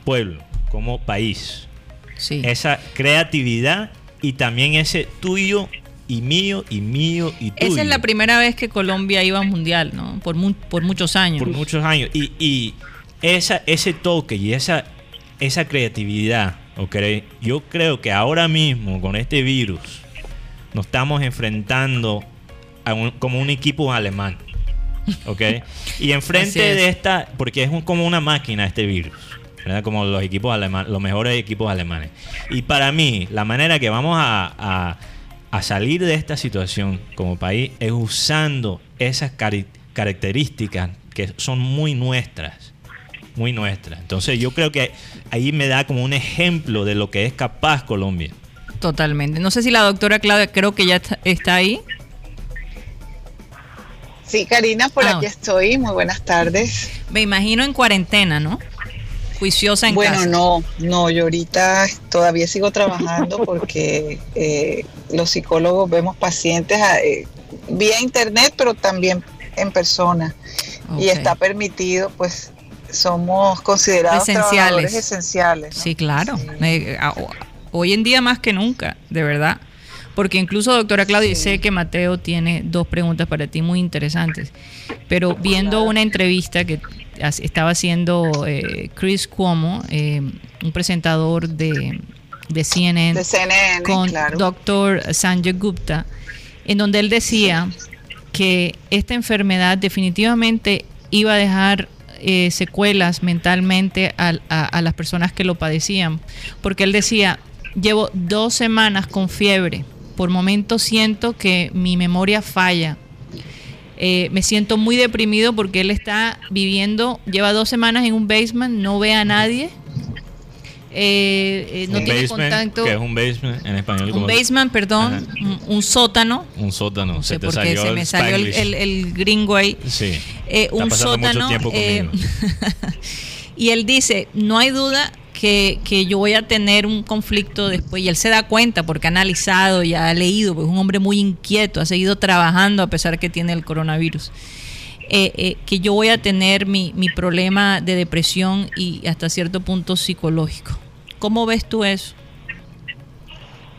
pueblo, como país. Sí. Esa creatividad y también ese tuyo y mío y mío y tuyo. Esa es la primera vez que Colombia iba a mundial, ¿no? Por, mu- por muchos años. por muchos años. Y, y esa, ese toque y esa, esa creatividad, ¿ok? yo creo que ahora mismo con este virus nos estamos enfrentando a un- como un equipo alemán. ¿Ok? Y <laughs> enfrente es. de esta, porque es un- como una máquina este virus, ¿verdad? Como los equipos alemanes, los mejores equipos alemanes. Y para mí, la manera que vamos a, a- a salir de esta situación como país es usando esas cari- características que son muy nuestras. Muy nuestras. Entonces yo creo que ahí me da como un ejemplo de lo que es capaz Colombia. Totalmente. No sé si la doctora Claudia creo que ya está, está ahí. Sí, Karina, por Ah. aquí estoy. Muy buenas tardes. Me imagino en cuarentena, ¿no? Juiciosa en bueno, casa. no, no, yo ahorita todavía sigo trabajando porque eh, los psicólogos vemos pacientes eh, vía internet, pero también en persona. Y está permitido, pues somos considerados Esenciales. trabajadores esenciales. ¿no? Sí, claro. Sí. Eh, hoy en día más que nunca, de verdad. Porque incluso, doctora Claudia, Sí. sé que Mateo tiene dos preguntas para ti muy interesantes. Pero viendo una entrevista que estaba haciendo eh, Chris Cuomo, eh, un presentador de, de CNN, De CNN, con claro. doctor Sanjay Gupta, en donde él decía que esta enfermedad definitivamente iba a dejar eh, secuelas mentalmente al- a, a las personas que lo padecían, porque él decía, llevo dos semanas con fiebre, por momentos siento que mi memoria falla. Eh, me siento muy deprimido porque él está viviendo, lleva dos semanas en un basement, no ve a nadie, eh, eh, no un tiene basement, contacto. que es un basement en español. Un basement, perdón, un, un sótano. Un sótano. No se sé por qué salió se el me salió el, el- el gringo ahí. Sí. Eh, un sótano. eh, <laughs> y él dice: No hay duda que, que yo voy a tener un conflicto después. Y él se da cuenta porque ha analizado y ha leído, porque es un hombre muy inquieto, ha seguido trabajando a pesar que tiene el coronavirus. Eh, eh, que yo voy a tener mi, mi problema de depresión y hasta cierto punto psicológico. ¿Cómo ves tú eso?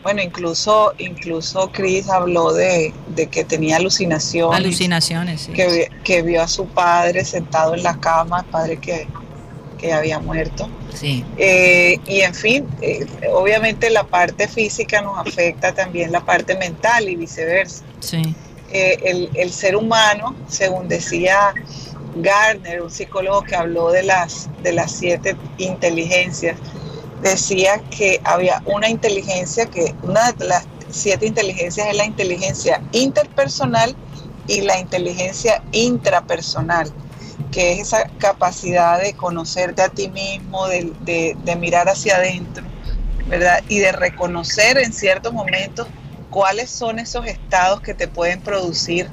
Bueno, incluso, incluso Chris habló de, de que tenía alucinaciones. Alucinaciones, sí. que, vi- que vio a su padre sentado en la cama, padre que, que había muerto. Sí, Eh, y en fin, eh, obviamente la parte física nos afecta también la parte mental y viceversa. sí. Eh, el, el ser humano, según decía Gardner, un psicólogo que habló de las, de las siete inteligencias, decía que había una inteligencia que, una de las siete inteligencias es la inteligencia interpersonal y la inteligencia intrapersonal, que es esa capacidad de conocerte a ti mismo, de, de- mirar hacia adentro, ¿verdad? Y de reconocer en ciertos momentos cuáles son esos estados que te pueden producir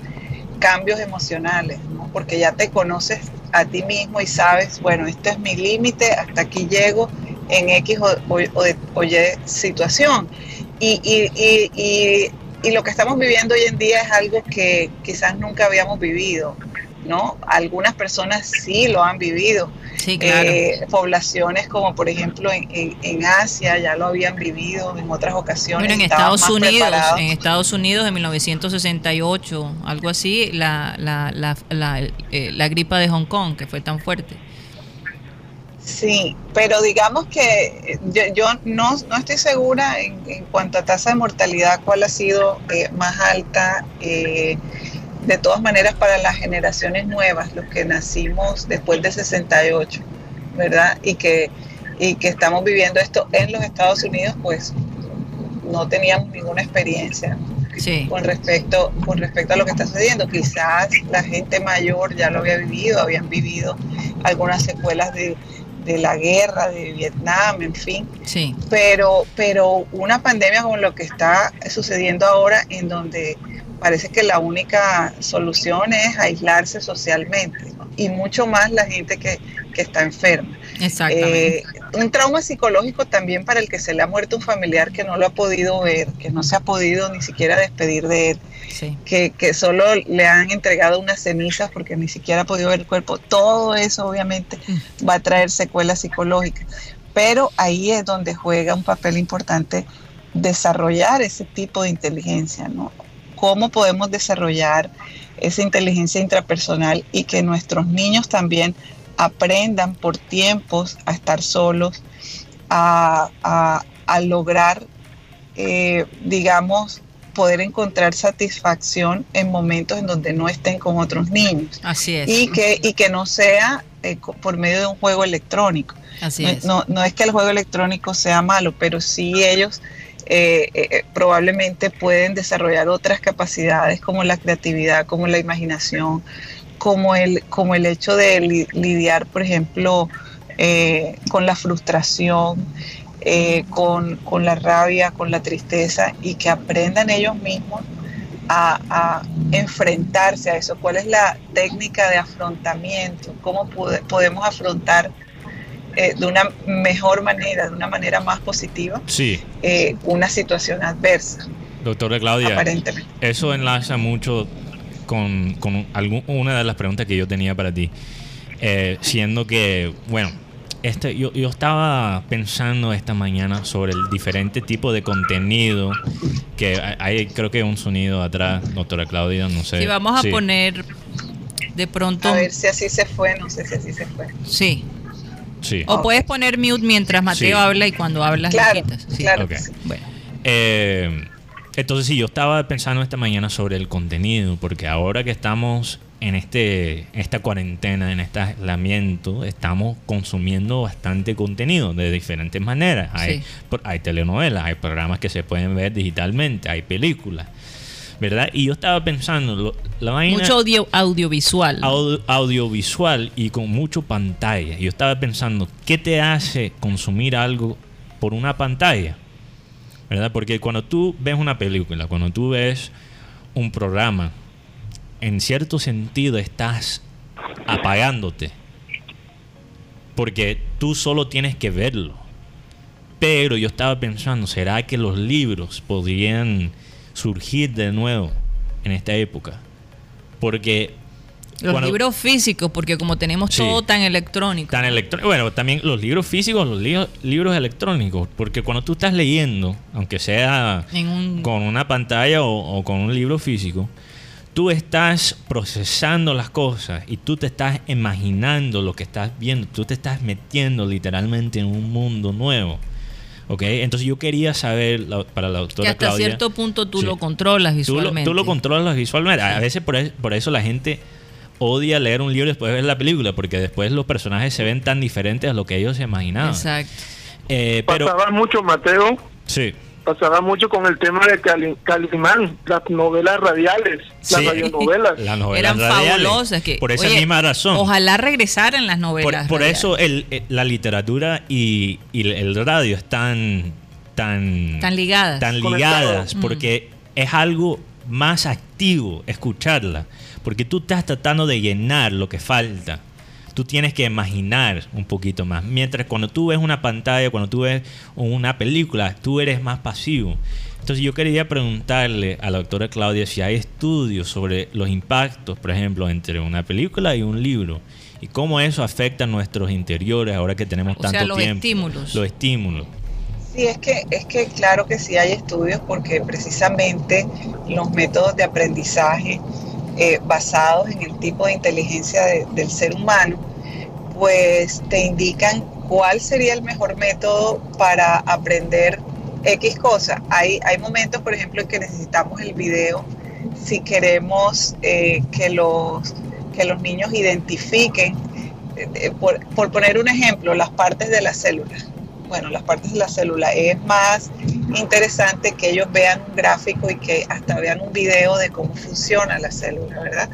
cambios emocionales, ¿no? Porque ya te conoces a ti mismo y sabes, bueno, este es mi límite, hasta aquí llego en X o, o- o Y situación. Y, y- y- y- lo que estamos viviendo hoy en día es algo que quizás nunca habíamos vivido, ¿no? Algunas personas sí lo han vivido. Sí, claro. Eh, poblaciones como por ejemplo en, en- en Asia ya lo habían vivido en otras ocasiones. Bueno, en Estados Unidos, preparados. en Estados Unidos en 1968, algo así, la, la, la, la, eh, la gripa de Hong Kong, que fue tan fuerte. Sí, pero digamos que eh, yo, no, no, estoy segura en, cuanto a tasa de mortalidad cuál ha sido eh, más alta. Eh, de todas maneras, para las generaciones nuevas, los que nacimos después de 68, ¿verdad? Y que, y que estamos viviendo esto en los Estados Unidos, pues no teníamos ninguna experiencia con, respecto, con respecto a lo que está sucediendo. Quizás la gente mayor ya lo había vivido, habían vivido algunas secuelas de, la guerra, de Vietnam, en fin. Sí. Pero, pero una pandemia como lo que está sucediendo ahora, en donde parece que la única solución es aislarse socialmente y mucho más la gente que, que está enferma. Exactamente. Eh, un trauma psicológico también para el que se le ha muerto un familiar que no lo ha podido ver, que no se ha podido ni siquiera despedir de él, que, que, solo le han entregado unas cenizas porque ni siquiera ha podido ver el cuerpo. Todo eso obviamente mm. va a traer secuelas psicológicas, pero ahí es donde juega un papel importante desarrollar ese tipo de inteligencia, ¿no? ¿Cómo podemos desarrollar esa inteligencia intrapersonal y que nuestros niños también aprendan por tiempos a estar solos, a, lograr, eh, digamos, poder encontrar satisfacción en momentos en donde no estén con otros niños. Así es. Y que, y que no sea eh, por medio de un juego electrónico. Así no, es. No, es que el juego electrónico sea malo, pero sí ellos eh, probablemente pueden desarrollar otras capacidades como la creatividad, como la imaginación, como el, como el hecho de lidiar, por ejemplo, eh, con la frustración, eh, con, la rabia, con la tristeza y que aprendan ellos mismos a, enfrentarse a eso. ¿Cuál es la técnica de afrontamiento? ¿Cómo podemos afrontar eh, de una mejor manera, de una manera más positiva, sí. una situación adversa? Doctora Claudia, aparentemente. eso enlaza mucho con, con una de las preguntas que yo tenía para ti. Eh, siendo que, bueno, este, yo, yo, estaba pensando esta mañana sobre el diferente tipo de contenido que hay, creo que un sonido atrás, doctora Claudia, no sé. Sí, vamos a poner de pronto. A ver si así se fue, no sé si así se fue. Sí. Sí. O puedes poner mute mientras Mateo habla y cuando hablas claro, Sí. Claro Bueno. Eh, entonces sí, yo estaba pensando esta mañana sobre el contenido, porque ahora que estamos en este esta cuarentena, en este aislamiento, estamos consumiendo bastante contenido de diferentes maneras. Hay, hay telenovelas, hay programas que se pueden ver digitalmente, hay películas. ¿verdad? Y yo estaba pensando, la Mucho audio, audiovisual. audiovisual y con mucho pantalla. Yo estaba pensando, ¿qué te hace consumir algo por una pantalla? ¿Verdad? Porque cuando tú ves una película, cuando tú ves un programa, en cierto sentido estás apagándote. Porque tú solo tienes que verlo. Pero yo estaba pensando, ¿será que los libros podrían surgir de nuevo en esta época? Porque los libros físicos, porque como tenemos todo tan electrónico. Tan electrónico. Bueno, también los libros físicos, los libros electrónicos, porque cuando tú estás leyendo, aunque sea con una pantalla o, con un libro físico, tú estás procesando las cosas y tú te estás imaginando lo que estás viendo, tú te estás metiendo literalmente en un mundo nuevo. ¿Ok? Entonces yo quería saber, para la doctora que hasta cierto punto tú lo controlas visualmente. Tú lo, controlas visualmente. A veces por, por eso la gente odia leer un libro y después ver la película, porque después los personajes se ven tan diferentes a lo que ellos se imaginaban. Exacto. Eh, pero, Pasaba mucho, Mateo. Sí. Pasaba mucho con el tema de Calimán, las novelas radiales, las radionovelas. Las novelas Eran fabulosas. Que, por esa misma razón. Ojalá regresaran las novelas. Por, eso el, eh, la literatura y, el radio están tan, tan ligadas. Tan ligadas, porque es algo más activo escucharla porque tú estás tratando de llenar lo que falta. Tú tienes que imaginar un poquito más. Mientras cuando tú ves una pantalla, cuando tú ves una película, tú eres más pasivo. Entonces yo quería preguntarle a la doctora Claudia si hay estudios sobre los impactos, por ejemplo, entre una película y un libro y cómo eso afecta a nuestros interiores ahora que tenemos o tanto sea, los tiempo. Estímulos. Los estímulos. Sí, es que, es que claro que sí hay estudios porque precisamente los métodos de aprendizaje eh, basados en el tipo de inteligencia del ser humano, pues te indican ¿cuál sería el mejor método para aprender X cosa? Hay, hay momentos, por ejemplo, en que necesitamos el video si queremos eh, que, los, que los niños identifiquen, eh, por, por poner un ejemplo, las partes de la célula. Bueno, las partes de la célula es más interesante que ellos vean un gráfico y que hasta vean un video de cómo funciona la célula, ¿verdad?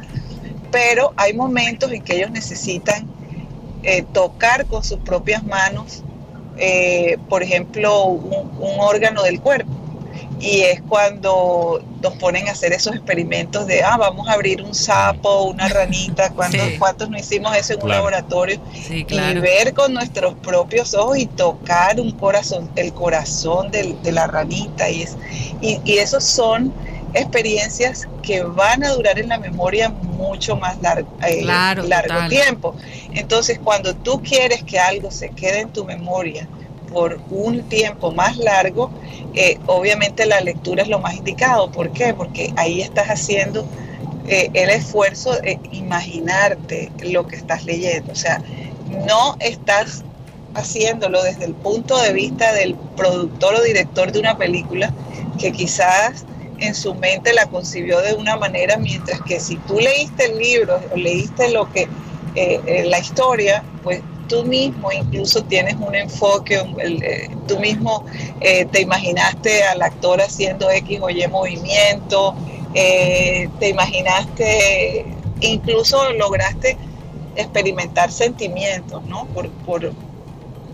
Pero hay momentos en que ellos necesitan eh, tocar con sus propias manos, eh, por ejemplo, un, órgano del cuerpo. Y es cuando nos ponen a hacer esos experimentos de, ah, vamos a abrir un sapo, una <laughs> ranita, ¿cuántos, ¿cuántos no hicimos eso en un laboratorio? Y ver con nuestros propios ojos y tocar un corazón, el corazón de la ranita. Y, es, y, y esos son experiencias que van a durar en la memoria mucho más largo, eh, largo tiempo. Entonces, cuando tú quieres que algo se quede en tu memoria por un tiempo más largo, eh, obviamente la lectura es lo más indicado. ¿Por qué? Porque ahí estás haciendo eh, el esfuerzo de imaginarte lo que estás leyendo. O sea, no estás haciéndolo desde el punto de vista del productor o director de una película que quizás en su mente la concibió de una manera, mientras que si tú leíste el libro o leíste lo que eh, la historia, pues tú mismo incluso tienes un enfoque, eh, tú mismo te imaginaste al actor haciendo X o Y movimiento, te imaginaste, incluso lograste experimentar sentimientos, ¿no? Por, por,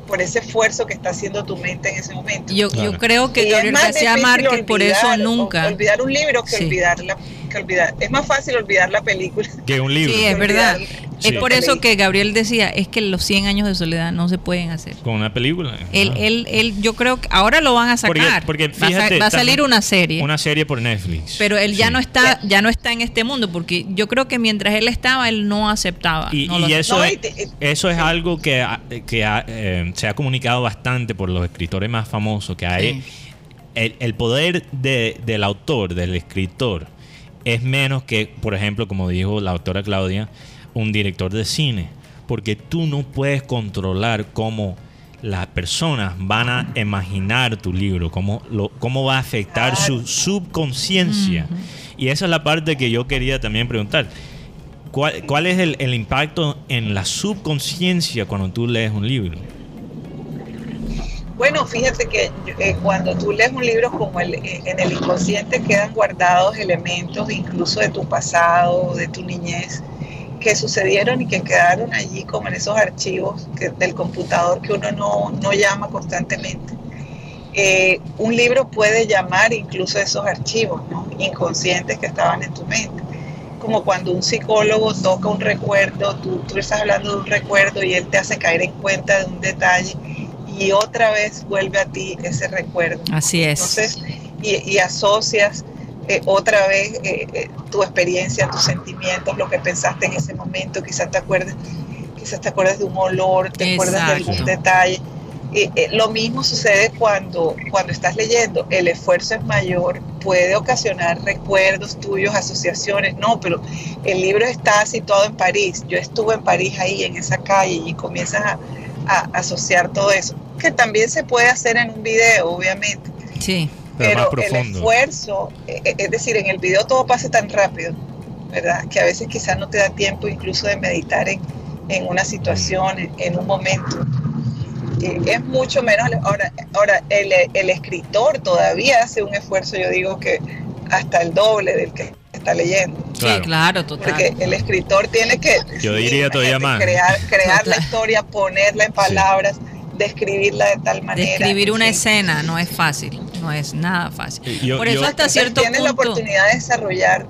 por ese esfuerzo que está haciendo tu mente en ese momento. Yo, yo creo que Gabriel García Márquez por eso nunca. Olvidar un libro que olvidarla olvidar. Es más fácil olvidar la película. Que un libro. Sí, es verdad. Es por eso que Gabriel decía, es que los 100 años de soledad no se pueden hacer. Con una película. Él, él, él, yo creo que ahora lo van a sacar. Porque, va, a, salir una serie. Una serie por Netflix. Pero él ya no está, ya no está en este mundo, porque yo creo que mientras él estaba, él no aceptaba. Y, eso, es, eso es algo que, que eh, se ha comunicado bastante por los escritores más famosos, que hay el, el, poder de, del autor, del escritor es menos que, por ejemplo, como dijo la autora Claudia, un director de cine, porque tú no puedes controlar cómo las personas van a imaginar tu libro, cómo, lo, cómo va a afectar su subconsciencia. Y esa es la parte que yo quería también preguntar. ¿Cuál, cuál es el, el impacto en la subconsciencia cuando tú lees un libro? Bueno, fíjate que eh, cuando tú lees un libro como el, eh, en el inconsciente quedan guardados elementos incluso de tu pasado, de tu niñez, que sucedieron y que quedaron allí como en esos archivos del computador que uno no, llama constantemente. Eh, un libro puede llamar incluso esos archivos inconscientes que estaban en tu mente. Como cuando un psicólogo toca un recuerdo, tú, tú estás hablando de un recuerdo y él te hace caer en cuenta de un detalle y otra vez vuelve a ti ese recuerdo. Así es. Entonces, y, asocias eh, otra vez eh, eh, tu experiencia, tus sentimientos, lo que pensaste en ese momento, quizás te acuerdes, quizás te acuerdas de un olor, te acuerdas de algún detalle. lo mismo sucede cuando, cuando estás leyendo, el esfuerzo es mayor, puede ocasionar recuerdos tuyos, asociaciones, no, pero el libro está situado en París, yo estuve en París ahí, en esa calle, y comienzas a, a asociar todo eso, que también se puede hacer en un video, obviamente. Sí. Pero, el esfuerzo, eh, eh, es decir, en el video todo pasa tan rápido, ¿verdad? Que a veces quizás no te da tiempo incluso de meditar en, en una situación, en, un momento. Eh, es mucho menos, ahora, ahora el, el escritor todavía hace un esfuerzo, yo digo que hasta el doble del que está leyendo. Sí, claro, total. Porque el escritor tiene que... Yo diría todavía más. Crear, crear la historia, ponerla en palabras, describirla de tal manera. Describir una escena no es fácil, no es nada fácil. Por eso hasta cierto tienes la oportunidad de desarrollar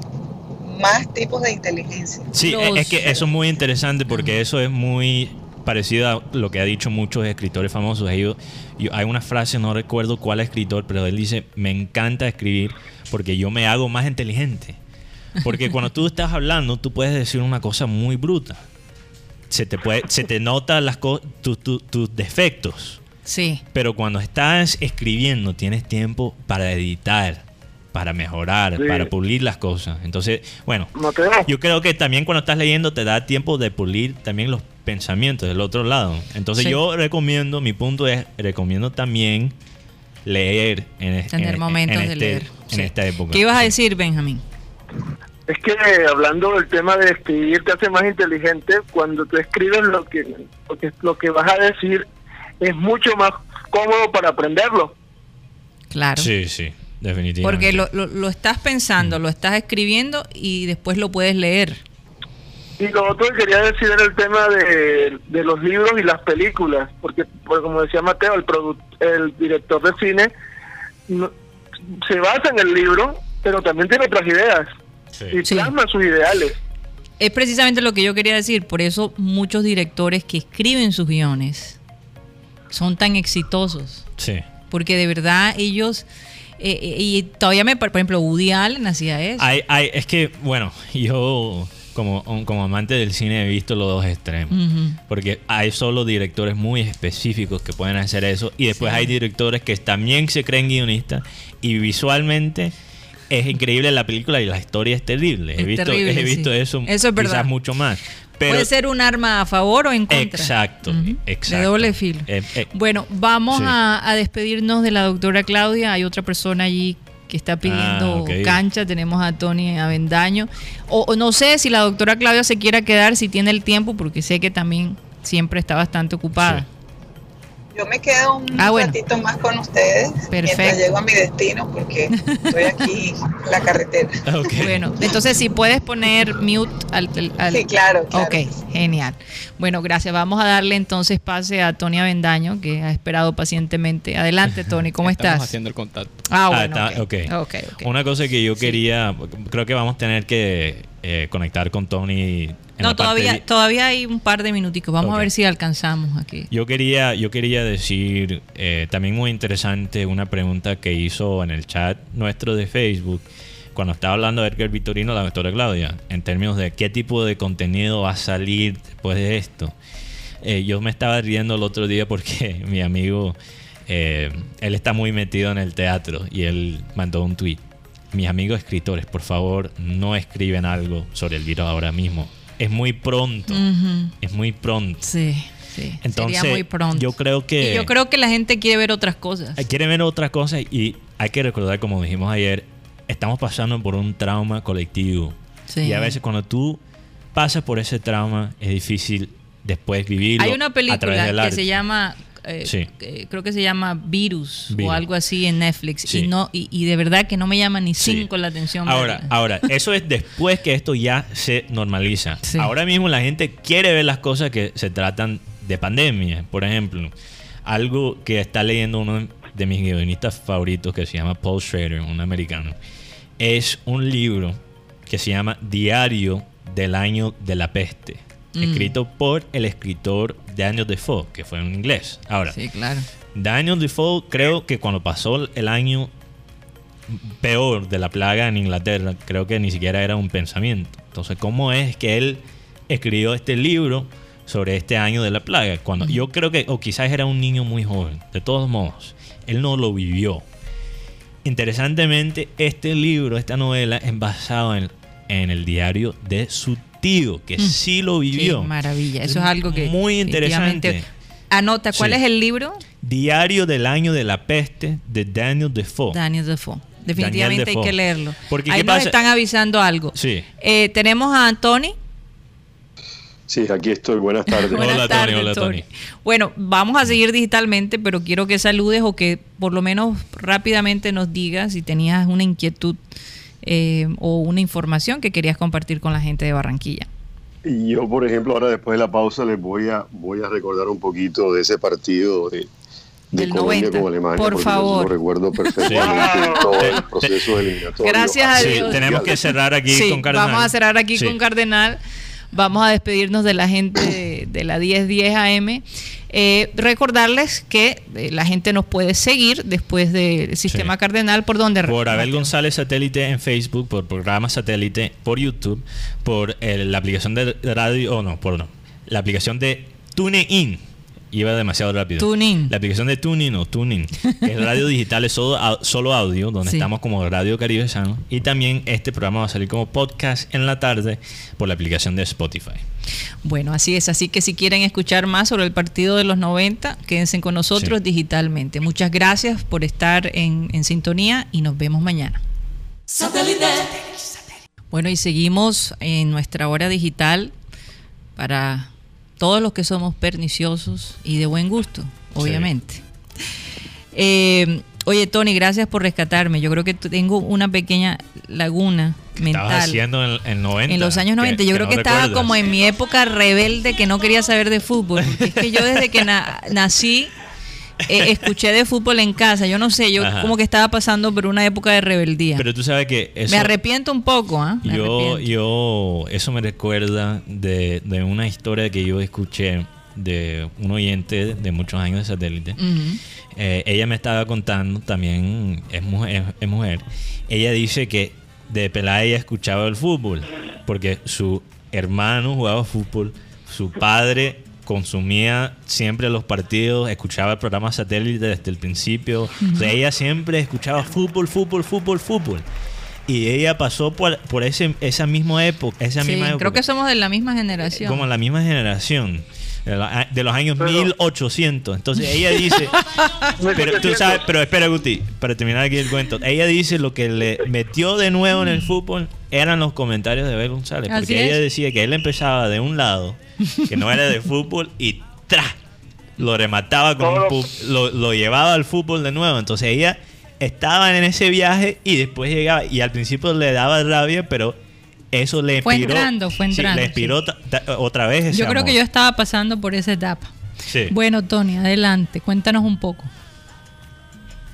más tipos de inteligencia. Sí, es que eso es muy interesante porque eso es muy parecido a lo que ha dicho muchos escritores famosos. Ellos, hay una frase, no recuerdo cuál escritor, pero él dice, me encanta escribir porque yo me hago más inteligente. Porque cuando tú estás hablando, tú puedes decir una cosa muy bruta. Se te, puede, se te nota las tus defectos. Sí. Pero cuando estás escribiendo, tienes tiempo para editar, para mejorar, para pulir las cosas. Entonces, bueno, yo creo que también cuando estás leyendo te da tiempo de pulir también los pensamientos del otro lado. Entonces Sí. yo recomiendo, mi punto es, recomiendo también leer en, Tener en- momentos en de este- leer. en Sí. esta época. ¿Qué ibas a decir, Benjamín? Es que hablando del tema de escribir te hace más inteligente cuando tú escribes lo que, lo que lo que vas a decir es mucho más cómodo para aprenderlo. Claro. Sí, sí, definitivamente. Porque lo, lo- lo estás pensando, lo estás escribiendo y después lo puedes leer. Y lo otro que quería decir era el tema de, de los libros y las películas, porque, porque como decía Mateo, el, produ- el director de cine no- se basa en el libro, pero también tiene otras ideas Sí. y Sí. plasma sus ideales. Es precisamente lo que yo quería decir. Por eso muchos directores que escriben sus guiones son tan exitosos. Sí. Porque de verdad ellos... eh, eh, y todavía me... Por ejemplo, Woody Allen hacía eso. Hay, hay, es que, bueno, yo como, como amante del cine he visto los dos extremos. Porque hay solo directores muy específicos que pueden hacer eso. Y después Sí. hay directores que también se creen guionistas. Y visualmente es increíble la película y la historia es terrible. he visto, terrible, he visto sí. eso, Eso es verdad. quizás mucho más. Pero, Puede ser un arma a favor o en contra. Exacto, exacto. De doble filo. Eh, eh, Bueno, vamos Sí. a, a despedirnos de la doctora Claudia. Hay otra persona allí que está pidiendo Ah, cancha. Tenemos a Tony Avendaño. O, o no sé si la doctora Claudia se quiera quedar, si tiene el tiempo, porque sé que también siempre está bastante ocupada. Sí. Yo me quedo un Ah, bueno. ratito más con ustedes Perfecto. mientras llego a mi destino porque estoy aquí en la carretera. <laughs> ok. Bueno, entonces si puedes poner mute al... al- Sí, claro, claro. Ok, genial. Bueno, gracias. Vamos a darle entonces pase a Tony Avendaño, que ha esperado pacientemente. Adelante, <laughs> Tony, ¿cómo Estamos estás? haciendo el contacto. Ah, Ah, bueno. está- ok. ok. Ok, ok. Una cosa que yo Sí. quería, creo que vamos a tener que eh, conectar con Tony. en No, la parte todavía, de- todavía hay un par de minuticos. Vamos a ver si alcanzamos aquí. Yo quería, yo quería decir eh, también muy interesante una pregunta que hizo en el chat nuestro de Facebook cuando estaba hablando de Edgar Vitorino, la doctora Claudia, en términos de qué tipo de contenido va a salir después de esto. Eh, yo me estaba riendo el otro día porque <laughs> mi amigo, eh, él está muy metido en el teatro y él mandó un tweet. Mis amigos escritores, por favor, no escriben algo sobre el virus ahora mismo. Es muy pronto. Es muy pronto. Sí, sí. Entonces, Sería muy pronto. yo creo que Y yo creo que la gente quiere ver otras cosas. eh, quieren ver otras cosas y hay que recordar, como dijimos ayer, estamos pasando por un trauma colectivo. Sí. Y a veces cuando tú pasas por ese trauma es difícil después vivirlo. Hay una a través película del que arte. se llama, eh, Sí. eh, creo que se llama Virus, Virus. o algo así en Netflix. Sí. Y no y, y de verdad que no me llama ni Sí. cinco la atención. Ahora, ahora, eso es después que esto ya se normaliza. Sí. Ahora mismo la gente quiere ver las cosas que se tratan de pandemia. Por ejemplo, algo que está leyendo uno de mis guionistas favoritos que se llama Paul Schrader, un americano, es un libro que se llama Diario del año de la peste, Mm. escrito por el escritor Daniel Defoe, que fue en inglés. Ahora, Sí, claro. Daniel Defoe creo que cuando pasó el año peor de la plaga en Inglaterra, creo que ni siquiera era un pensamiento. Entonces, ¿cómo es que él escribió este libro sobre este año de la plaga? Cuando yo creo que, o quizás era un niño muy joven, de todos modos, él no lo vivió. Interesantemente, este libro, esta novela, es basado en, en el diario de su que sí lo vivió. Qué maravilla. Eso es algo que. Muy interesante. Anota, ¿cuál Sí. es el libro? Diario del año de la peste de Daniel Defoe. Daniel Defoe. Definitivamente hay Defoe. que leerlo. Porque, Ahí ¿qué nos pasa? están avisando algo. Sí. Eh, tenemos a Tony. Sí, aquí estoy. Buenas tardes. <laughs> Buenas Hola, Tony, tardes, hola, Tony. Tony. Bueno, vamos a seguir digitalmente, pero quiero que saludes o que por lo menos rápidamente nos digas si tenías una inquietud eh, o una información que querías compartir con la gente de Barranquilla. Y yo, por ejemplo, ahora después de la pausa les voy a voy a recordar un poquito de ese partido de, de Del Colombia 90. con Alemania. Por favor. Lo recuerdo perfectamente en <laughs> todo el proceso eliminatorio. Gracias a Sí, Dios. tenemos que cerrar aquí Sí, con Cardenal. Vamos a cerrar aquí Sí. con Cardenal. Vamos a despedirnos de la gente de, de la 1010 AM. Eh, recordarles que eh, la gente nos puede seguir después del sistema Sí. Cardenal por donde Por Abel González Satélite en Facebook, por programa Satélite, por YouTube, por eh, la aplicación de radio, o no, por no, la aplicación de TuneIn iba demasiado rápido. Tuning. La aplicación de Tuning o Tuning, que es radio digital, es solo, solo audio, donde Sí. estamos como Radio Caribe Sano. Y también este programa va a salir como podcast en la tarde por la aplicación de Spotify. Bueno, así es. Así que si quieren escuchar más sobre el partido de los 90, quédense con nosotros Sí. digitalmente. Muchas gracias por estar en, en sintonía y nos vemos mañana. Bueno, y seguimos en nuestra hora digital para todos los que somos perniciosos y de buen gusto, obviamente. Eh, oye, Tony, gracias por rescatarme. Yo creo que tengo una pequeña laguna Estabas mental. haciendo en, en 90. En los años 90, yo creo no que estaba como en mi época rebelde que no quería saber de fútbol. porque Es que yo desde que na- <laughs> nací eh, escuché de fútbol en casa. Yo no sé, yo Ajá. como que estaba pasando por una época de rebeldía. Pero tú sabes que eso... me arrepiento un poco, ¿ah? Yo, yo, eso me recuerda de, de una historia que yo escuché de un oyente de muchos años de satélite. Eh, ella me estaba contando, también es mujer, es mujer. Ella dice que de pelada ella escuchaba el fútbol, porque su hermano jugaba fútbol, su padre consumía siempre los partidos, escuchaba el programa satélite desde el principio. O sea, ella siempre escuchaba fútbol, fútbol, fútbol, fútbol. Y ella pasó por, por ese, esa misma época. Esa Sí, misma época creo que somos de la misma generación. como la misma generación de la- de los años Pero- 1800. Entonces ella dice, <laughs> pero tú sabes, pero espera Guti, para terminar aquí el cuento, ella dice lo que le metió de nuevo en el fútbol eran los comentarios de Abel González, Así porque ella decía que él empezaba de un lado, que no era de <laughs> fútbol y ¡tra! lo remataba con un lo, lo llevaba al fútbol de nuevo. Entonces ella estaba en ese viaje y después llegaba y al principio le daba rabia, pero eso le Fue inspiró. entrando, fue sí, entrando, le inspiró otra vez ese Yo creo que yo estaba pasando por esa etapa. Sí. Bueno, Tony, adelante, cuéntanos un poco.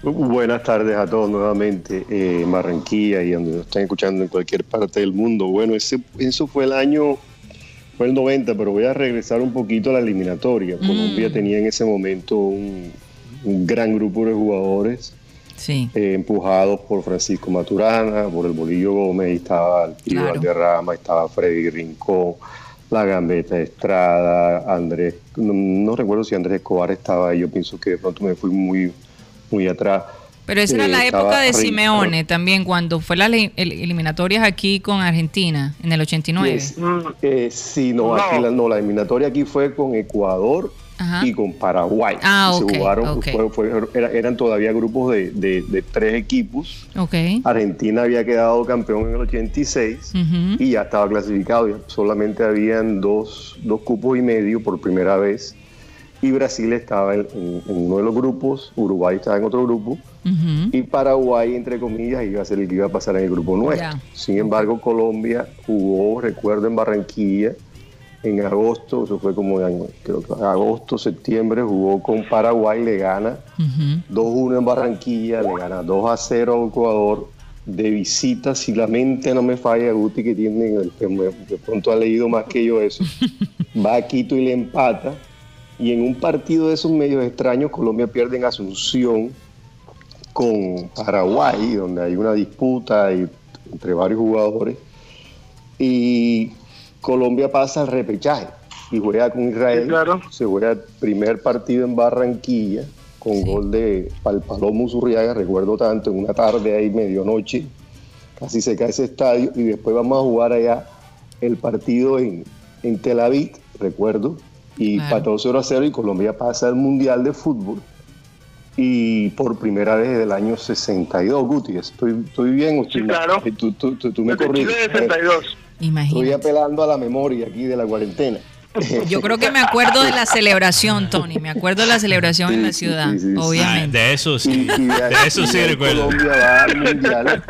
Buenas tardes a todos nuevamente eh, en Barranquilla y donde nos están escuchando en cualquier parte del mundo. Bueno, ese, eso fue el año, fue el 90, pero voy a regresar un poquito a la eliminatoria. Mm. Colombia tenía en ese momento un, un gran grupo de jugadores Sí. eh, empujados por Francisco Maturana, por el Bolillo Gómez, estaba el Pío Claro. Valderrama, estaba Freddy Rincón, la Gambeta Estrada, Andrés, no, no recuerdo si Andrés Escobar estaba ahí, yo pienso que de pronto me fui muy, muy atrás. Pero esa era Eh, la época de. Simeone también, cuando fue las el- eliminatorias aquí con Argentina en el 89. Yes. Mm, Eh, sí, no, No. aquí la, no, la eliminatoria aquí fue con Ecuador Ajá. y con Paraguay. Ah, Se ok, jugaron, ok. fue- fue- era- eran todavía grupos de, de- de tres equipos. Ok. Argentina había quedado campeón en el 86 Ujú. y ya estaba clasificado. Solamente habían dos, dos cupos y medio por primera vez. Y Brasil estaba en, en- en uno de los grupos, Uruguay estaba en otro grupo. Y Paraguay, entre comillas, iba a ser el que iba a pasar en el grupo nuestro. Sin embargo, Colombia jugó, recuerdo, en Barranquilla en agosto, eso fue como en, creo que agosto, septiembre, jugó con Paraguay, le gana Ujú. 2-1 en Barranquilla, le gana 2-0 a Ecuador. De visita, si la mente no me falla, Guti, que tiene, que me- de pronto ha leído más que yo eso, <laughs> va a Quito y le empata. Y en un partido de esos medios extraños, Colombia pierde en Asunción con Paraguay, donde hay una disputa y- entre varios jugadores. Y Colombia pasa al repechaje y juega con Israel. Sí, claro. Se juega el primer partido en Barranquilla con gol de Pal- Palomo Zurriaga, recuerdo tanto, en una tarde ahí, medianoche, casi se cae ese estadio. Y después vamos a jugar allá el partido en, en Tel Aviv, recuerdo, y Claro. empató 0 a 0 y Colombia pasa al Mundial de Fútbol. Y por primera vez desde el año 62, Guti, ¿estoy, estoy bien estoy Sí, claro. Tú, tú- tú- tú me corriges. Chile de 62. Estoy Imagínate. apelando a la memoria aquí de la cuarentena. Yo creo que me acuerdo de la celebración, Tony. Me acuerdo de la celebración en la Sí, sí, ciudad, sí, sí, sí. Ah, obviamente. de eso Y- sí. y De eso y sí recuerdo. Colombia va al mundial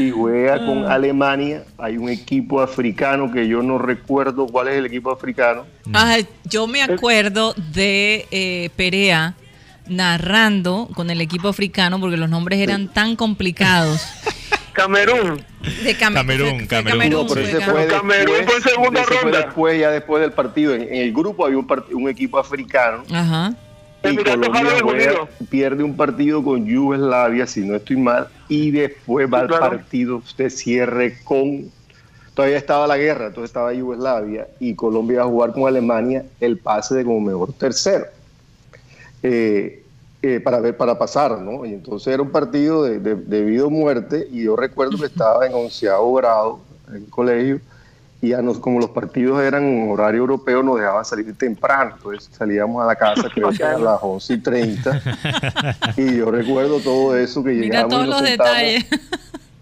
y juega con Alemania. Hay un equipo africano que yo no recuerdo cuál es el equipo africano. Ah, yo me acuerdo de eh, Perea narrando con el equipo africano porque los nombres eran tan complicados. <laughs> Camerún. De Cam- Camerún, fue Camerún. No, pero fue ese Camerún. fue Camerún después, segunda ese fue ronda. después, ya después del partido. En, en el grupo había un, un equipo africano Ajá. y Colombia juega- pierde un partido con Yugoslavia, si no estoy mal, y después va el claro. partido de cierre con todavía estaba la guerra, entonces estaba Yugoslavia y Colombia iba a jugar con Alemania el pase de como mejor tercero. Eh, eh, para ver para pasar, ¿no? Y entonces era un partido de, de, vida o muerte y yo recuerdo que estaba en onceavo grado en el colegio y ya nos, como los partidos eran en horario europeo nos dejaban salir temprano, entonces salíamos a la casa creo que a las 11 y 30 y yo recuerdo todo eso que Mira todos los detalles.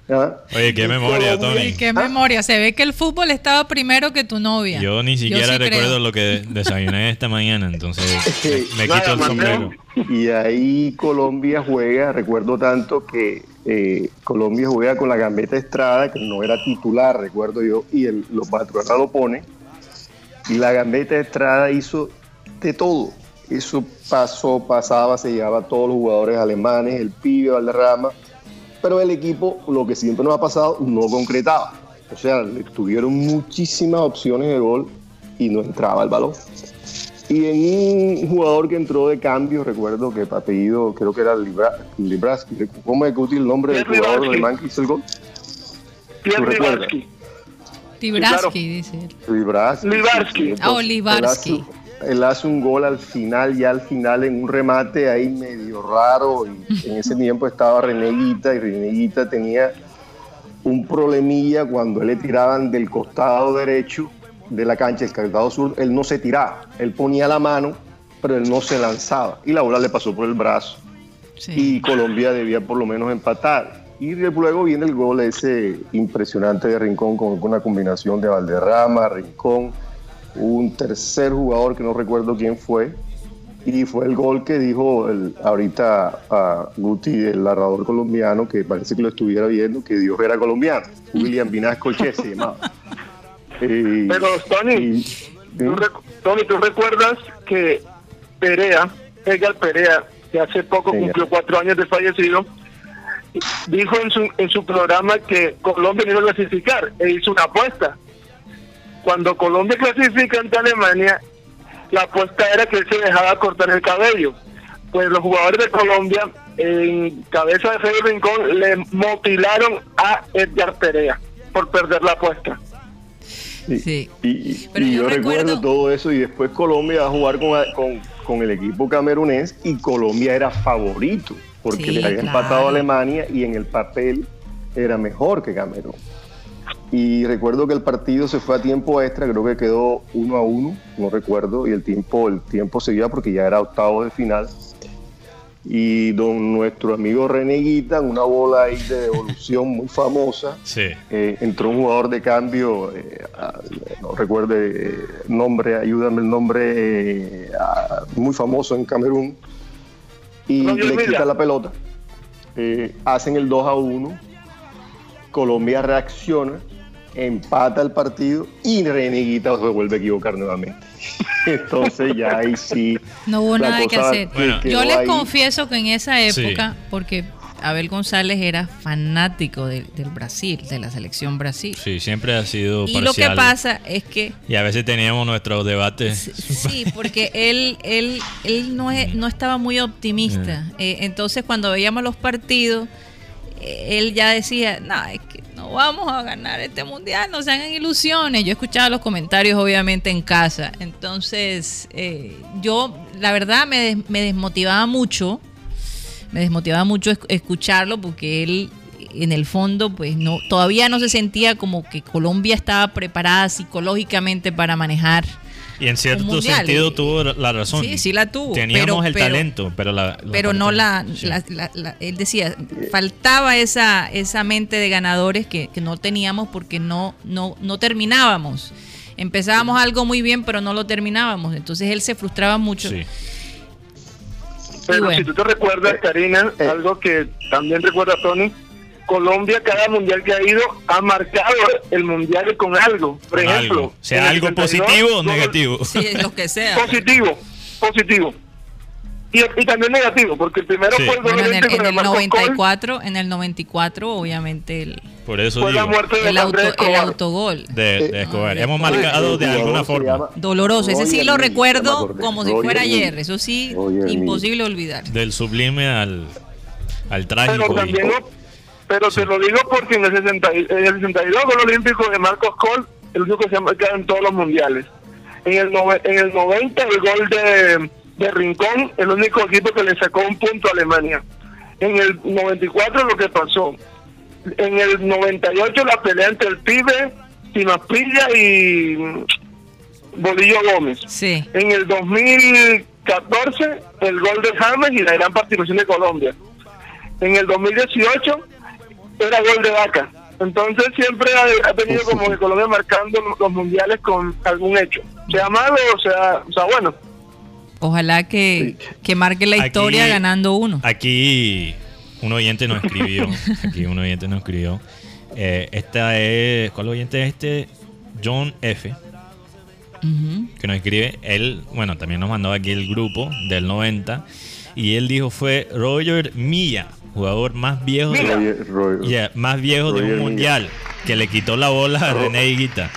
Oye, qué memoria, Tony. Qué memoria. Se ve que el fútbol estaba primero que tu novia. Yo ni siquiera recuerdo lo que <laughs> desayuné esta mañana, entonces me, quito el sombrero. Y ahí Colombia juega, recuerdo tanto que eh, Colombia juega con la Gambeta Estrada, que no era titular, recuerdo yo, y el, los lo pone. Y la Gambeta Estrada hizo de todo. Eso pasó, pasaba, se llevaba a todos los jugadores alemanes, el pibe Valderrama pero el equipo, lo que siempre nos ha pasado, no concretaba. O sea, tuvieron muchísimas opciones de gol y no entraba el balón. Y en un jugador que entró de cambio, recuerdo que apellido, creo que era Libra, Libraski. ¿Cómo es que el nombre del jugador alemán que hizo el gol? Libraski. Libraski, dice. Libraski. Libraski. Oh, Libraski él hace un gol al final, ya al final en un remate ahí medio raro. Y en ese tiempo estaba Reneguita y Reneguita tenía un problemilla cuando él le tiraban del costado derecho de la cancha, el costado sur, él no se tiraba, él ponía la mano, pero él no se lanzaba. Y la bola le pasó por el brazo. Y Colombia debía por lo menos empatar. Y luego viene el gol ese impresionante de Rincón con una combinación de Valderrama, Rincón un tercer jugador que no recuerdo quién fue, y fue el gol que dijo el, ahorita a Guti, el narrador colombiano, que parece que lo estuviera viendo, que Dios era colombiano. William Vinasco Che se llamaba. Pero, Tony, Tony, ¿tú recuerdas que Perea, Edgar Perea, que hace poco cumplió cuatro años de fallecido, dijo en su, en su programa que Colombia no iba a clasificar e hizo una apuesta cuando Colombia clasifica ante Alemania, la apuesta era que él se dejaba cortar el cabello. Pues los jugadores de Colombia, en cabeza de Fede Rincón, le motilaron a Edgar Perea por perder la apuesta. Sí. Y, yo, recuerdo... todo eso y después Colombia va a jugar con, con, el equipo camerunés y Colombia era favorito porque le había empatado a Alemania y en el papel era mejor que Camerún. Y recuerdo que el partido se fue a tiempo extra, creo que quedó uno a uno, no recuerdo, y el tiempo, el tiempo seguía porque ya era octavo de final. Y don nuestro amigo Reneguita, una bola ahí de devolución muy famosa, <laughs> eh, entró un jugador de cambio, eh, no recuerdo el eh, nombre, ayúdame el nombre, muy famoso en Camerún, y le quita la pelota. hacen el 2 a 1, Colombia reacciona empata el partido y Reneguita se vuelve a equivocar nuevamente. <laughs> Entonces ya ahí sí. No hubo nada que hacer. yo les confieso que en esa época, porque Abel González era fanático del Brasil, de la selección Brasil. Sí, siempre ha sido. Y lo que pasa es que. Y a veces teníamos nuestros debates. Sí, porque él, él, él no, no estaba muy optimista. Eh, entonces, cuando veíamos los partidos, eh, él ya decía: No, es que no vamos a ganar este mundial, no se hagan ilusiones. Yo escuchaba los comentarios obviamente en casa, entonces eh, yo la verdad me, me, desmotivaba mucho, me desmotivaba mucho escucharlo porque él en el fondo pues no todavía no se sentía como que Colombia estaba preparada psicológicamente para manejar y en cierto sentido tuvo la razón. Sí, sí la tuvo. Teníamos el talento, pero la, pero no la, él decía, faltaba esa esa mente de ganadores que, no teníamos porque no no no terminábamos. Empezábamos algo muy bien, pero no lo terminábamos. Entonces él se frustraba mucho. Sí. Pero si tú te recuerdas, Karina, eh. algo que también recuerda Tony, Colombia cada mundial que ha ido ha marcado el mundial con algo. Por ejemplo, sea algo positivo o negativo. Sí, lo que sea. Positivo, positivo. Y, también negativo, porque el primero fue el, en el, en el 94, en el 94 obviamente el por eso fue la muerte de el, auto, el autogol de, de Escobar. Hemos marcado de alguna forma. Doloroso, ese sí lo recuerdo como si fuera ayer, eso sí, imposible olvidar. Del sublime al, al trágico. Pero también Pero te lo digo porque en el, 60 y- en el 62 gol olímpico de Marcos Col, el único que se ha marcado en todos los mundiales. En el, nove- en el 90 el gol de, de Rincón, el único equipo que le sacó un punto a Alemania. En el 94 lo que pasó. En el 98 la pelea entre el pibe, Timaspilla y Bolillo Gómez. Sí. En el 2014, el gol de James y la gran participación de Colombia. En el 2018, era gol de Vaca. Entonces siempre ha, ha tenido como que Colombia marcando los mundiales con algún hecho. Sea malo o sea, o sea bueno. Ojalá que, que marque la Aquí- historia ganando uno. Aquí un oyente nos escribió. <laughs> Aquí un oyente nos escribió. Eh, esta es. ¿Cuál oyente es este? John F. Ujú. Que nos escribe. Él, bueno, también nos mandó aquí el grupo del 90. Y él dijo fue Roger Milla, jugador más viejo de, Yeah, más viejo de un mundial. Que le quitó la bola a René Higuita.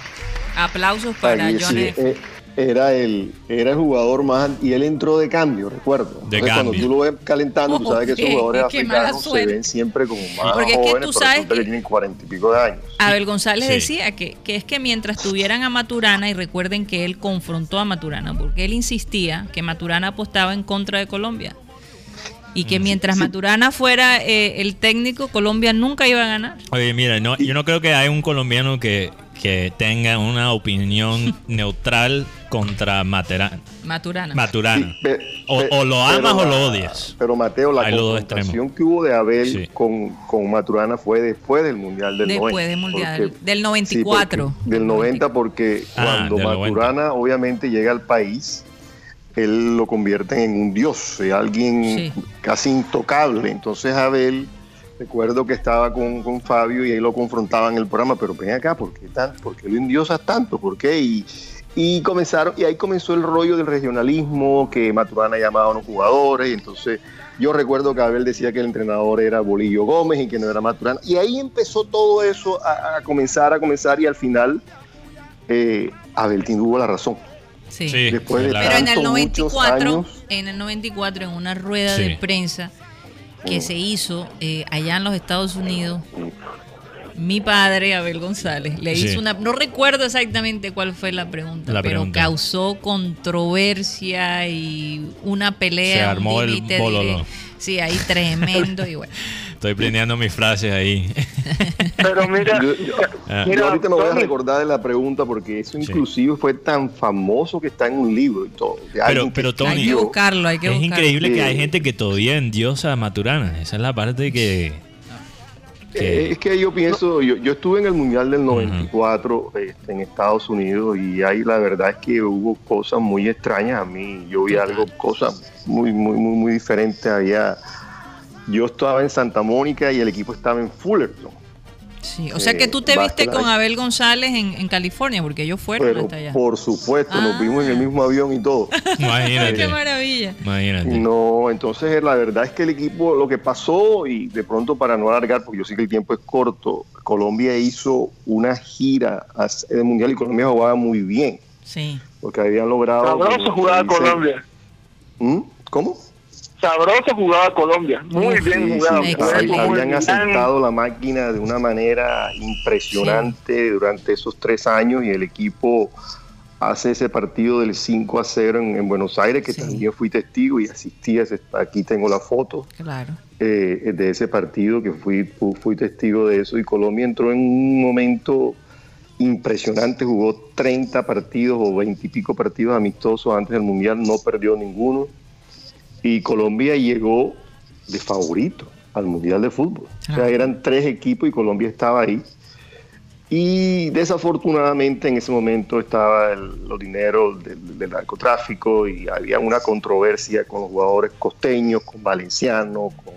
Aplausos para Ahí John sí, F. eh, era el era el jugador más y él entró de cambio, recuerdo. Entonces, cuando cambio. tú lo ves calentando, tú sabes que esos jugadores africanos se ven siempre como más Porque es que jóvenes, tú sabes que que- tienen cuarenta y pico de años. Abel González Sí. decía que, que es que mientras tuvieran a Maturana, y recuerden que él confrontó a Maturana, porque él insistía que Maturana apostaba en contra de Colombia. Y que mientras Maturana fuera eh, el técnico, Colombia nunca iba a ganar. Oye, mira, no, yo no creo que hay un colombiano que, que tenga una opinión <laughs> neutral contra Matera- Maturana. Maturana. Sí, pe- O- pe- o lo amas o lo odias. Pero Mateo, la confrontación que hubo de Abel Sí. con, con Maturana fue después del Mundial del Después 90. del Mundial, porque- del sí, 94. porque- del 90 porque Ah, cuando del 90. Maturana obviamente llega al país, él lo convierte en un dios, en alguien Sí. casi intocable. Entonces Abel, recuerdo que estaba con, con Fabio y ahí lo confrontaba en el programa, pero ven acá, ¿por qué, tan, por qué lo endiosas tanto? ¿Por qué? Y, y comenzaron, y ahí comenzó el rollo del regionalismo, que Maturana llamaba a los jugadores, y entonces yo recuerdo que Abel decía que el entrenador era Bolillo Gómez y que no era Maturana, y ahí empezó todo eso a, a comenzar, a comenzar, y al final eh, Abel tuvo la razón. Sí. Sí, Después de la- Pero en el tantos, muchos 94, años. en el 94, en una rueda Sí. de prensa que se hizo eh, allá en los Estados Unidos, mi padre, Abel González, le Sí. hizo una, no recuerdo exactamente cuál fue la pregunta, La pero pregunta. causó controversia y una pelea. Se un armó el bololo. Sí, ahí tremendo y bueno. <laughs> Estoy planeando mis frases ahí. <laughs> Pero mira, Yo- yo- Ah. mira, Yo ahorita me voy a recordar de la pregunta porque eso inclusive fue tan famoso que está en un libro y todo. de Pero, hay que buscarlo, hay que es buscarlo. increíble que hay gente que todavía endiosa a Maturana. Esa es la parte que... que- Eh, Es que yo pienso, yo, yo estuve en el Mundial del 94 este, en Estados Unidos y ahí la verdad es que hubo cosas muy extrañas a mí. Yo vi algo, cosas muy, muy, muy, muy diferentes. Había, yo estaba en Santa Mónica y el equipo estaba en Fullerton. Sí, o sea que eh, tú te viste con Abel González en, en California, porque ellos fueron Pero hasta allá. por supuesto, Ah. nos vimos en el mismo avión y todo. <laughs> Imagínate. Qué <laughs> maravilla. Imagínate. No, entonces la verdad es que el equipo, lo que pasó, y de pronto para no alargar, porque yo sé que el tiempo es corto, Colombia hizo una gira hacia el Mundial y Colombia jugaba muy bien, Sí. porque habían logrado... sabroso jugaba Colombia. ¿Mm? ¿Cómo? Sabroso jugaba Colombia. Muy bien jugado. sí, habían Muy asentado la máquina de una manera impresionante durante esos tres años y el equipo hace ese partido del 5 a 0 en, en Buenos Aires, que Sí. también fui testigo y asistí, a ese- aquí tengo la foto. Claro. eh, de ese partido, que fui, fu- fui testigo de eso, y Colombia entró en un momento impresionante, jugó 30 partidos o 20 y pico partidos amistosos antes del Mundial, no perdió ninguno, y Colombia llegó de favorito al Mundial de Fútbol. O sea, eran tres equipos y Colombia estaba ahí. Y desafortunadamente en ese momento estaba el- los dineros del, del narcotráfico y había una controversia con los jugadores costeños, con Valenciano, con,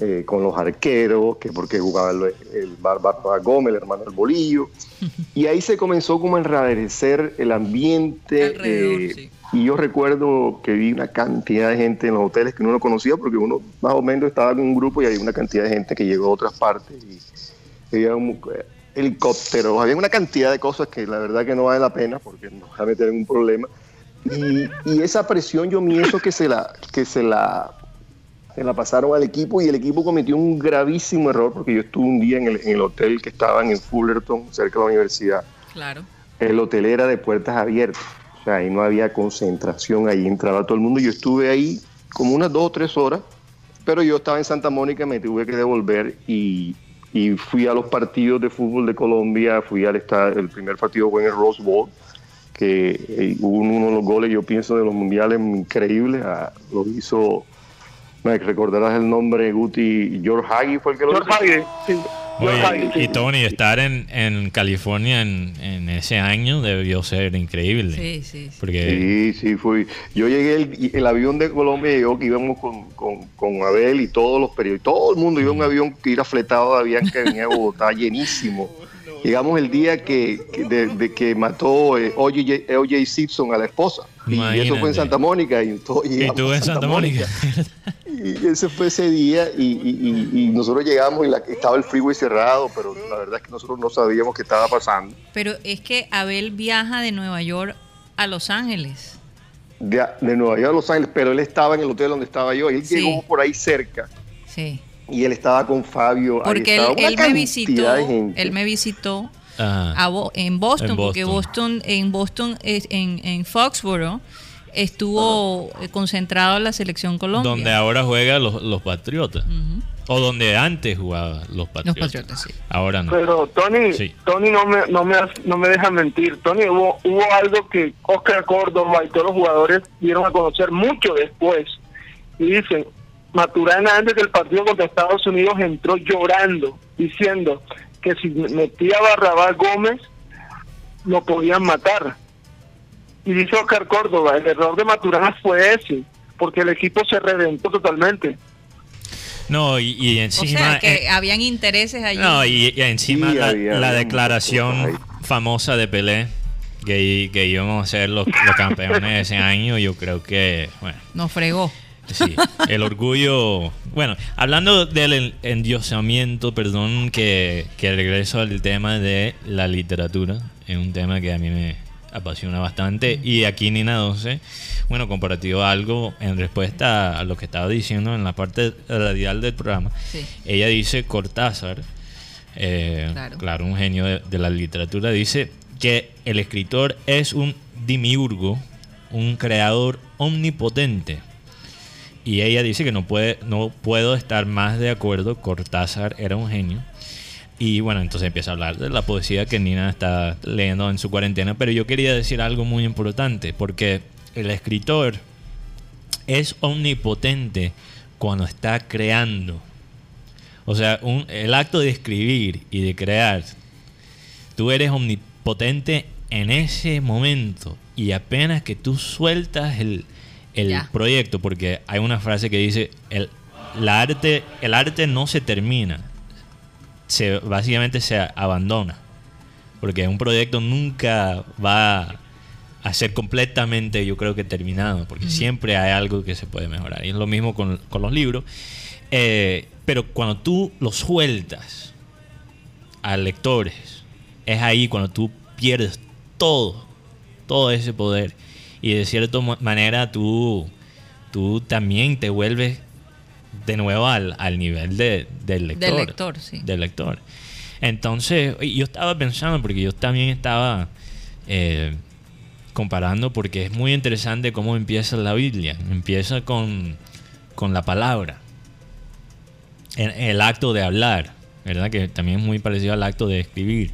eh, con los arqueros, que porque jugaba el, el Bárbara Gómez, el hermano del Bolillo. <laughs> Y ahí se comenzó como a enrarecer el ambiente. Eh, sí. Y yo recuerdo que vi una cantidad de gente en los hoteles que uno no conocía porque uno más o menos estaba con un grupo y había una cantidad de gente que llegó a otras partes y había un, eh, helicópteros, había una cantidad de cosas que la verdad que no vale la pena porque nos va a meter en un problema. Y, y esa presión yo pienso que se la, que se la se la pasaron al equipo y el equipo cometió un gravísimo error porque yo estuve un día en el, en el hotel que estaban en Fullerton, cerca de la universidad. Claro. El hotel era de puertas abiertas, o sea, ahí no había concentración, ahí entraba todo el mundo. Yo estuve ahí como unas dos o tres horas, pero yo estaba en Santa Mónica, me tuve que devolver y, y fui a los partidos de fútbol de Colombia, fui al estadio, el primer partido fue en el Rose Bowl, que eh, hubo uno de los goles, yo pienso, de los mundiales increíbles, ah, lo hizo, me recordarás el nombre, Guti, George Hagi fue el que lo George hizo. Hague, sí. Oye, y Tony, estar en, en California en, en ese año debió ser increíble. Sí, sí. sí. Porque Sí, sí, fui. Yo llegué, el, avión de Colombia llegó que íbamos con, con, con Abel y todos los periodistas, todo el mundo iba en un avión que era fletado de avión que venía de Bogotá <laughs> llenísimo. Llegamos el día que, que- de, de que mató eh, O.J. O.J. Simpson a la esposa. Y eso fue en. Santa Mónica. Y, tú a en Santa Mónica. Y ese fue ese día y, y- y- y nosotros llegamos y la, estaba el freeway cerrado, pero la verdad es que nosotros no sabíamos qué estaba pasando. Pero es que Abel viaja de Nueva York a Los Ángeles. De, de Nueva York a Los Ángeles, pero él estaba en el hotel donde estaba yo. Él Sí. llegó por ahí cerca. Sí. Y él estaba con Fabio. Porque él, él me visitó, él me visitó Ajá. a Bo- en Boston, En porque Boston. En Boston, es- en, en Foxborough, estuvo concentrado la selección Colombia. donde ahora juega los, los Patriotas. O donde antes jugaba los Los Patriotas. Patriotas, sí. Ahora no. Pero Tony, Sí. Tony no me, no me, no me deja mentir. Tony, hubo, hubo algo que Oscar Córdoba y todos los jugadores dieron a conocer mucho después. Y dicen, Maturana antes del partido contra Estados Unidos entró llorando, diciendo que si metía a Barrabás Gómez, lo podían matar. Y dice Oscar Córdoba, el error de Maturana fue ese, porque el equipo se reventó totalmente. No, y, y O encima. sea, que eh, habían intereses allí. no, y, y encima Sí, la, había- la había declaración famosa de Pelé, que, que íbamos a ser los, los campeones de ese <laughs> año, yo creo que, bueno, Nos fregó. Sí, el orgullo. Bueno, hablando del en- endiosamiento, perdón que, que regreso al tema de la literatura, es un tema que a mí me apasiona bastante. Y aquí Nina 12, bueno, comparativo a algo en respuesta a lo que estaba diciendo en la parte radial del programa. Sí. Ella dice Cortázar, eh, Claro. claro. un genio de, de la literatura, dice que el escritor es un dimiurgo, un creador omnipotente. Y ella dice que no puede, no puedo estar más de acuerdo. Cortázar era un genio. Y bueno, entonces empieza a hablar de la poesía que Nina está leyendo en su cuarentena. Pero yo quería decir algo muy importante, porque el escritor es omnipotente cuando está creando. O sea, el acto de escribir y de crear, tú eres omnipotente en ese momento y apenas que tú sueltas el, el Ya. proyecto, porque hay una frase que dice, el, la arte, el arte no se termina, se, básicamente se abandona, porque un proyecto nunca va a ser completamente, yo creo que terminado, porque siempre hay algo que se puede mejorar. Y es lo mismo con, con los libros. Eh, pero cuando tú los sueltas a lectores, es ahí cuando tú pierdes todo, todo ese poder. Y de cierta manera tú, tú también te vuelves de nuevo al, al nivel de, del lector. Del lector, sí. Del lector. Entonces, yo estaba pensando, porque yo también estaba eh, comparando, porque es muy interesante cómo empieza la Biblia. Empieza con, con la palabra. El, el acto de hablar, ¿verdad? Que también es muy parecido al acto de escribir.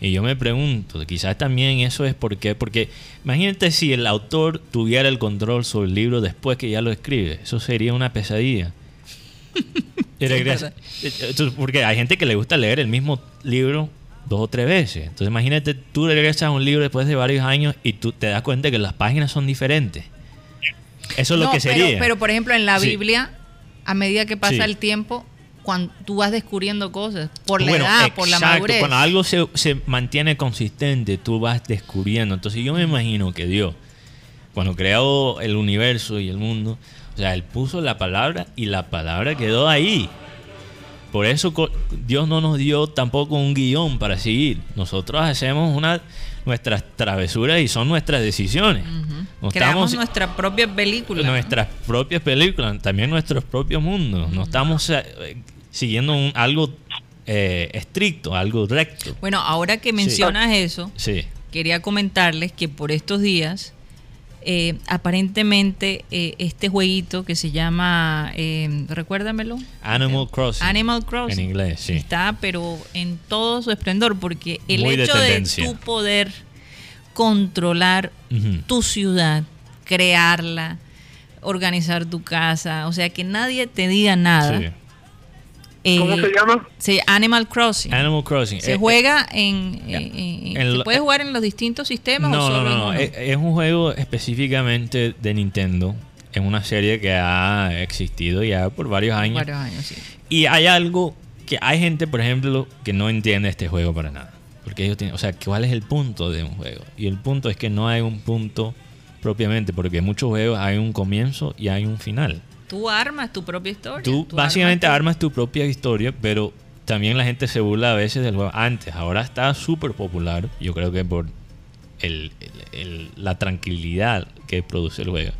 Y yo me pregunto, quizás también eso es porque, porque imagínate si el autor tuviera el control sobre el libro después que ya lo escribe, eso sería una pesadilla. <laughs> Porque hay gente que le gusta leer el mismo libro dos o tres veces. Entonces imagínate, tú regresas a un libro después de varios años y tú te das cuenta que las páginas son diferentes. Eso es lo que pero- sería. Pero, por ejemplo, en la Sí. Biblia, a medida que pasa Sí. el tiempo, cuando tú vas descubriendo cosas, por la Bueno, edad, por la madurez. Cuando algo se, se mantiene consistente, tú vas descubriendo. Entonces yo me imagino que Dios, cuando creó el universo y el mundo, o sea, Él puso la palabra y la palabra quedó ahí. Por eso Dios no nos dio tampoco un guion para seguir. Nosotros hacemos una, nuestras travesuras y son nuestras decisiones. Creamos estamos- nuestra propia película. nuestras propias películas, también nuestros propios mundos. No estamos eh, siguiendo un- algo eh, estricto, algo recto. Bueno, ahora que mencionas eso, Sí. quería comentarles que por estos días, eh, aparentemente, eh, este jueguito que se llama, eh, recuérdamelo, Animal Crossing. Animal Crossing. En inglés, sí. Está, pero en todo su esplendor, porque el Muy hecho de, tu poder controlar tu ciudad, crearla, organizar tu casa, o sea, que nadie te diga nada. Sí. Eh, ¿Cómo se llama? se- Animal Crossing. Animal Crossing. Se Eh, juega en, ya. en- en- En ¿se lo- puede jugar en los distintos sistemas o No, solo no, en no. uno? Es, es un juego específicamente de Nintendo. Es una serie que ha existido ya por varios años. Varios años, sí. Y hay algo que hay gente, por ejemplo, que no entiende este juego para nada. Porque ellos tienen, o sea, ¿cuál es el punto de un juego? Y el punto es que no hay un punto propiamente, porque en muchos juegos hay un comienzo y hay un final. Tú armas tu propia historia. Tú tú básicamente armas armas tu propia historia, pero también la gente se burla a veces del juego. Antes, ahora está súper popular. Yo creo que por el- el- el- la tranquilidad que produce el juego.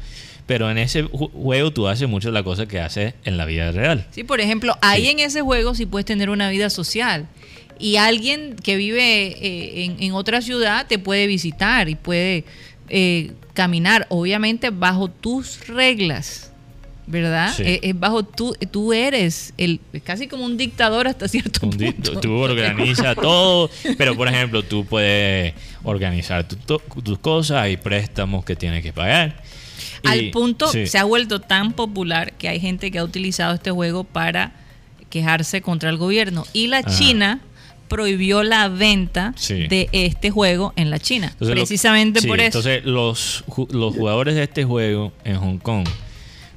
Pero en ese ju- juego tú haces muchas de las cosas que haces en la vida real. Sí, por ejemplo, ahí Sí. en ese juego sí puedes tener una vida social. Y alguien que vive eh, en, en otra ciudad te puede visitar y puede eh, caminar, obviamente bajo tus reglas, ¿verdad? Sí. Eh, Es, bajo tú, tú eres el casi como un dictador hasta cierto Un punto. tú organizas <laughs> todo, pero por ejemplo, tú puedes organizar tu- to- tus cosas, hay préstamos que tienes que pagar. Al Y- punto sí. se ha vuelto tan popular que hay gente que ha utilizado este juego para quejarse contra el gobierno. Y la Ajá. China prohibió la venta Sí. de este juego en la China. Entonces, precisamente por eso. Entonces, los, los jugadores de este juego en Hong Kong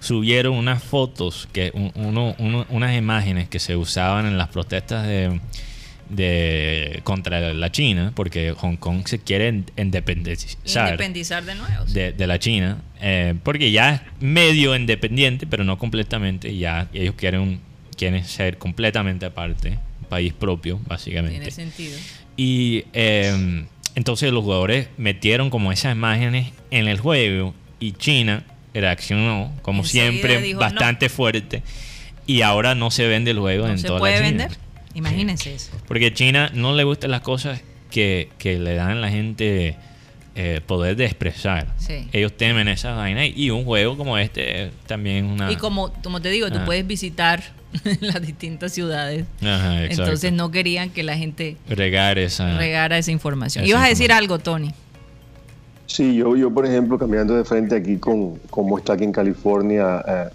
subieron unas fotos, que un- uno- uno- unas imágenes que se usaban en las protestas de, de contra la China, porque Hong Kong se quiere in- independizar Independizar de nuevo. sí. de, de la China, eh, porque ya es medio independiente, pero no completamente. Ya ellos quieren, quieren ser completamente aparte, un país propio, básicamente. Tiene sentido. Y eh, entonces los jugadores metieron como esas imágenes en el juego y China reaccionó, como Enseguida siempre, dijo, bastante fuerte. Y ahora no se vende el juego ¿No en se toda puede la China. vender? Imagínense eso. Porque China no le gustan las cosas que, que le dan a la gente eh, poder de expresar. Sí. Ellos temen esas vainas y un juego como este eh, también es una... Y como, como te digo, tú Ah. puedes visitar <laughs> las distintas ciudades. Ajá, exacto. Entonces no querían que la gente Regar esa... regara esa información. Esa Ibas a decir información. algo, Tony. Sí, yo, yo por ejemplo, cambiando de frente aquí con cómo está aquí en California, eh,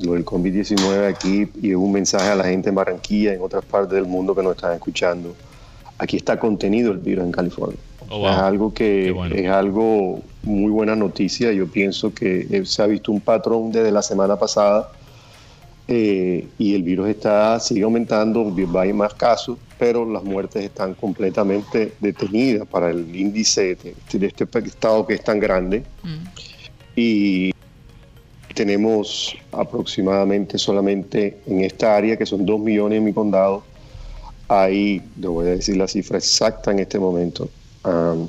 lo del COVID-19 aquí, y un mensaje a la gente en Barranquilla, en otras partes del mundo que nos están escuchando. Aquí está contenido el virus en California. Oh, wow. Es algo que bueno. es algo muy buena noticia. Yo pienso que eh, se ha visto un patrón desde la semana pasada eh, y el virus está sigue aumentando, va a ir más casos, pero las muertes están completamente detenidas para el índice de, de este estado que es tan grande. Mm. Y tenemos aproximadamente solamente en esta área, que son 2 millones en mi condado, hay, le voy a decir la cifra exacta en este momento, am,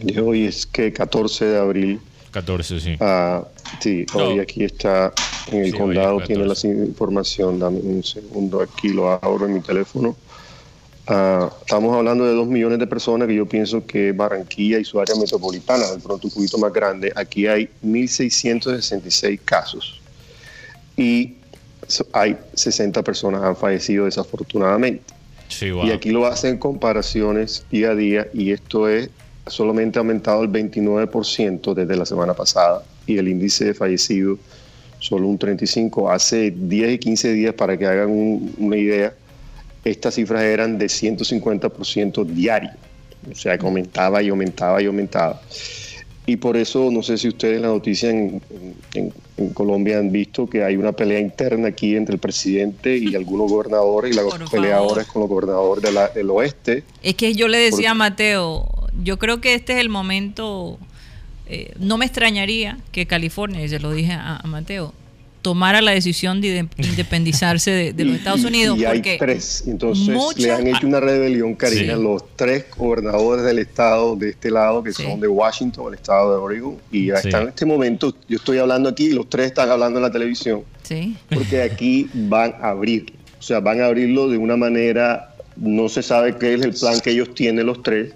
de hoy es que 14 de abril, 14, sí. ah, sí, No. hoy aquí está en el Sí, condado, tiene la 14. información, dame un segundo, aquí lo abro en mi teléfono. Ah, estamos hablando de 2 millones de personas que yo pienso que Barranquilla y su área metropolitana, de pronto un poquito más grande, aquí hay 1.666 casos y hay 60 personas han fallecido desafortunadamente. Sí, wow. Y aquí lo hacen comparaciones día a día y esto es solamente ha aumentado el 29% desde la semana pasada y el índice de fallecidos solo un 35%. Hace 10 y 15 días, para que hagan un- una idea, estas cifras eran de 150% diario. O sea, que aumentaba y aumentaba y aumentaba. Y por eso, no sé si ustedes en la noticia en, en- en Colombia han visto que hay una pelea interna aquí entre el presidente y <laughs> algunos gobernadores y la Por pelea favor. ahora es con los gobernadores de la- del oeste. Es que yo le decía a Mateo, yo creo que este es el momento, eh, no me extrañaría que California, y se lo dije a, a Mateo, tomara la decisión de inde- independizarse de, de los Estados Unidos. Y hay porque tres. Entonces mucha- le han hecho una rebelión, Karina, Sí. los tres gobernadores del estado de este lado, que Sí. son de Washington, el estado de Oregon. Y ya Sí. están en este momento, yo estoy hablando aquí, y los tres están hablando en la televisión, Sí. porque aquí van a abrir. O sea, van a abrirlo de una manera, no se sabe qué es el plan que ellos tienen los tres.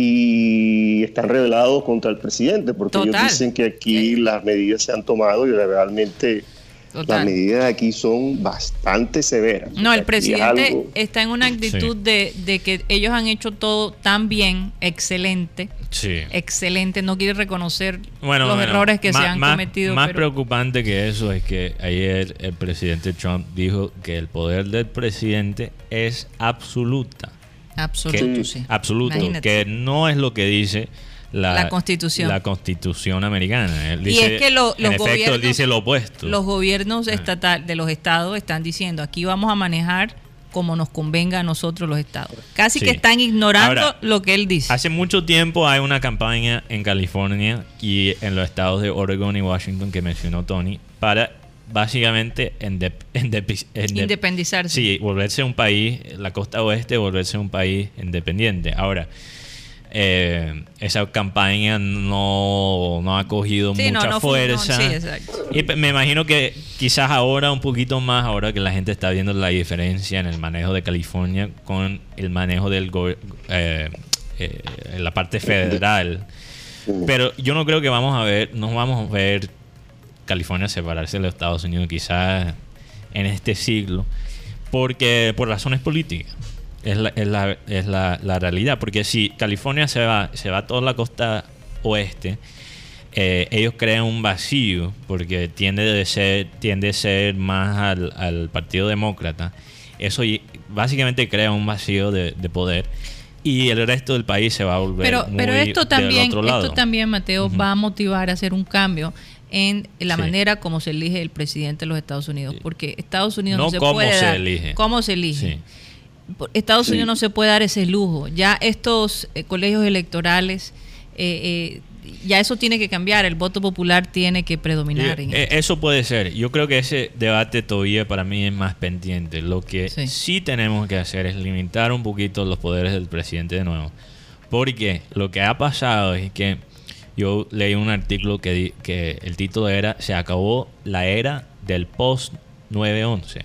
Y están revelados contra el presidente, porque Total. ellos dicen que aquí las medidas se han tomado y realmente Total. las medidas aquí son bastante severas. No, O sea, el es presidente algo- está en una actitud de, de que ellos han hecho todo tan bien, excelente, Sí. excelente, no quiere reconocer Bueno, los bueno, errores que más- se han más- cometido. Más pero- preocupante que eso es que ayer el presidente Trump dijo que el poder del presidente es absoluta. Absoluto, que- sí. Absoluto, Imagínate. que no es lo que dice la, La Constitución. la Constitución americana. Él Y dice, es que lo- en los efecto, él gobiernos- dice lo opuesto. Los gobiernos Ah. estatal de los estados están diciendo aquí vamos a manejar como nos convenga a nosotros los estados. Casi Sí. que están ignorando Ahora, lo que él dice. Hace mucho tiempo hay una campaña en California y en los estados de Oregon y Washington que mencionó Tony para básicamente endep- endep- Independizarse. Sí, volverse un país, la costa oeste, volverse un país independiente. Ahora, eh, esa campaña no, no ha cogido Sí, no, mucha no fue- no, fuerza. sí, exacto. y me imagino que quizás ahora un poquito más, ahora que la gente está viendo la diferencia en el manejo de California con el manejo del go- eh, eh, en la parte federal. Pero yo no creo que vamos a ver, no vamos a ver California separarse de los Estados Unidos quizás en este siglo, porque por razones políticas. Es la, es la, es la, la realidad, porque si California se va, se va a toda la costa oeste, eh, ellos crean un vacío, porque tiende, de ser, tiende a ser más al, al Partido Demócrata. Eso y- básicamente crea un vacío de, de poder. Y el resto del país se va a volver Pero, pero muy esto del también, otro lado. esto también, Mateo, Ujú. va a motivar a hacer un cambio en la Sí. manera como se elige el presidente de los Estados Unidos, porque Estados Unidos no, No se cómo puede se dar elige. cómo se elige. Sí. Estados. Unidos no se puede dar ese lujo. Ya estos eh, colegios electorales, eh, eh, ya eso tiene que cambiar. El voto popular tiene que predominar. en esto. Eso puede ser. Yo creo que ese debate todavía para mí es más pendiente. Lo que Sí. sí. tenemos que hacer es limitar un poquito los poderes del presidente de nuevo. Porque lo que ha pasado es que yo leí un artículo que, que el título era Se acabó la era del post 9-11.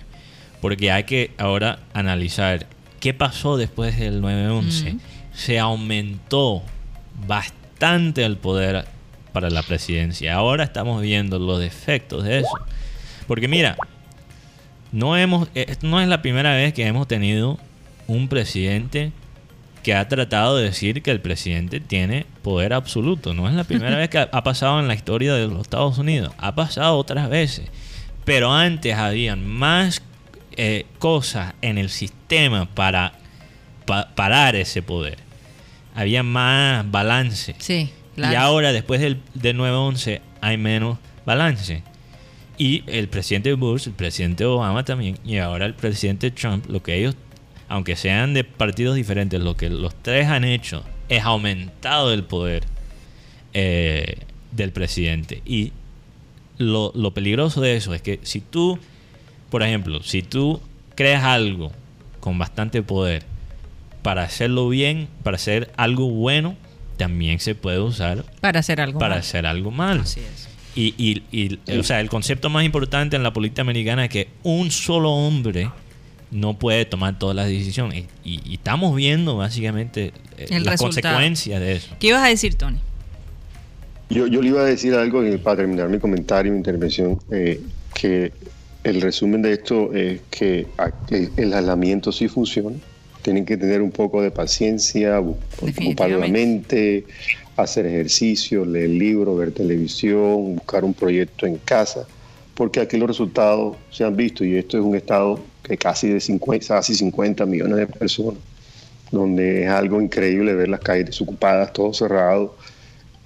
Porque hay que ahora analizar qué pasó después del 9-11. Ujú. Se aumentó bastante el poder para la presidencia. Ahora estamos viendo los defectos de eso. Porque mira, no hemos eh, no es la primera vez que hemos tenido un presidente que ha tratado de decir que el presidente tiene poder absoluto. No es la primera <laughs> vez que ha, ha pasado en la historia de los Estados Unidos. Ha pasado otras veces. Pero antes habían más eh, cosas en el sistema para pa- parar ese poder. Había más balance. sí, Y ahora, después del, del 9-11, hay menos balance. Y el presidente Bush, el presidente Obama también, y ahora el presidente Trump, lo que ellos, aunque sean de partidos diferentes, lo que los tres han hecho es aumentado el poder eh, del presidente. Y lo, lo peligroso de eso es que si tú, por ejemplo, si tú creas algo con bastante poder para hacerlo bien, para hacer algo bueno, también se puede usar para hacer algo para más. hacer algo malo. Así es. Y, y, y, o sea, el concepto más importante en la política americana es que un solo hombre no puede tomar todas las decisiones. Y, y estamos viendo básicamente eh, las resultado. consecuencias de eso. ¿Qué ibas a decir, Tony? Yo, yo le iba a decir algo eh, para terminar mi comentario, mi intervención, eh, que el resumen de esto es que a- que el aislamiento sí funciona. Tienen que tener un poco de paciencia, ocupar la mente, hacer ejercicio, leer libros, ver televisión, buscar un proyecto en casa, porque aquí los resultados se han visto y esto es un estado que casi de 50, casi 50 millones de personas, donde es algo increíble ver las calles desocupadas, todo cerrado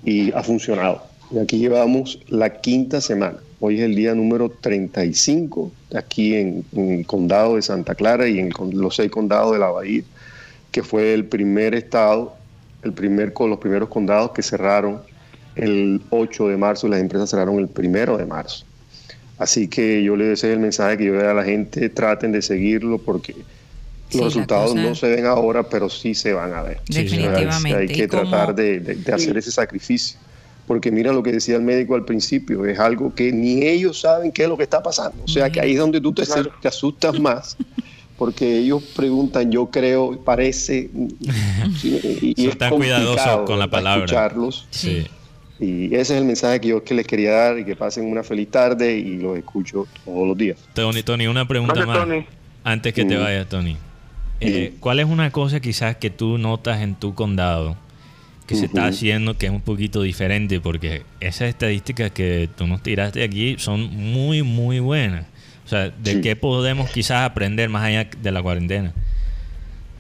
y ha funcionado. Y aquí llevamos la quinta semana. Hoy es el día número 35 aquí en, el condado de Santa Clara y en los seis condados de la Bahía, que fue el primer estado, el primer los primeros condados que cerraron el 8 de marzo y las empresas cerraron el primero de marzo. Así que yo le deseo el mensaje que yo le doy a la gente, traten de seguirlo porque los resultados cosa- no se ven ahora, pero sí se van a ver. Definitivamente. Hay que tratar de, de- de hacer ese sacrificio. Porque mira lo que decía el médico al principio, es algo que ni ellos saben qué es lo que está pasando. O sea que ahí es donde tú te, Claro. te asustas más, porque ellos preguntan, yo creo, parece, <laughs> y, y es tan complicado, con la palabra. Escucharlos. Sí. Y ese es el mensaje que yo que les quería dar y que pasen una feliz tarde y los escucho todos los días. Tony, Tony, una pregunta Gracias, más. Tony. Antes que te Mm. vayas, Tony. Eh, Mm. ¿Cuál es una cosa quizás que tú notas en tu condado que se está haciendo que es un poquito diferente? Porque esas estadísticas que tú nos tiraste aquí son muy, muy buenas. O sea, ¿de Sí. qué podemos quizás aprender más allá de la cuarentena?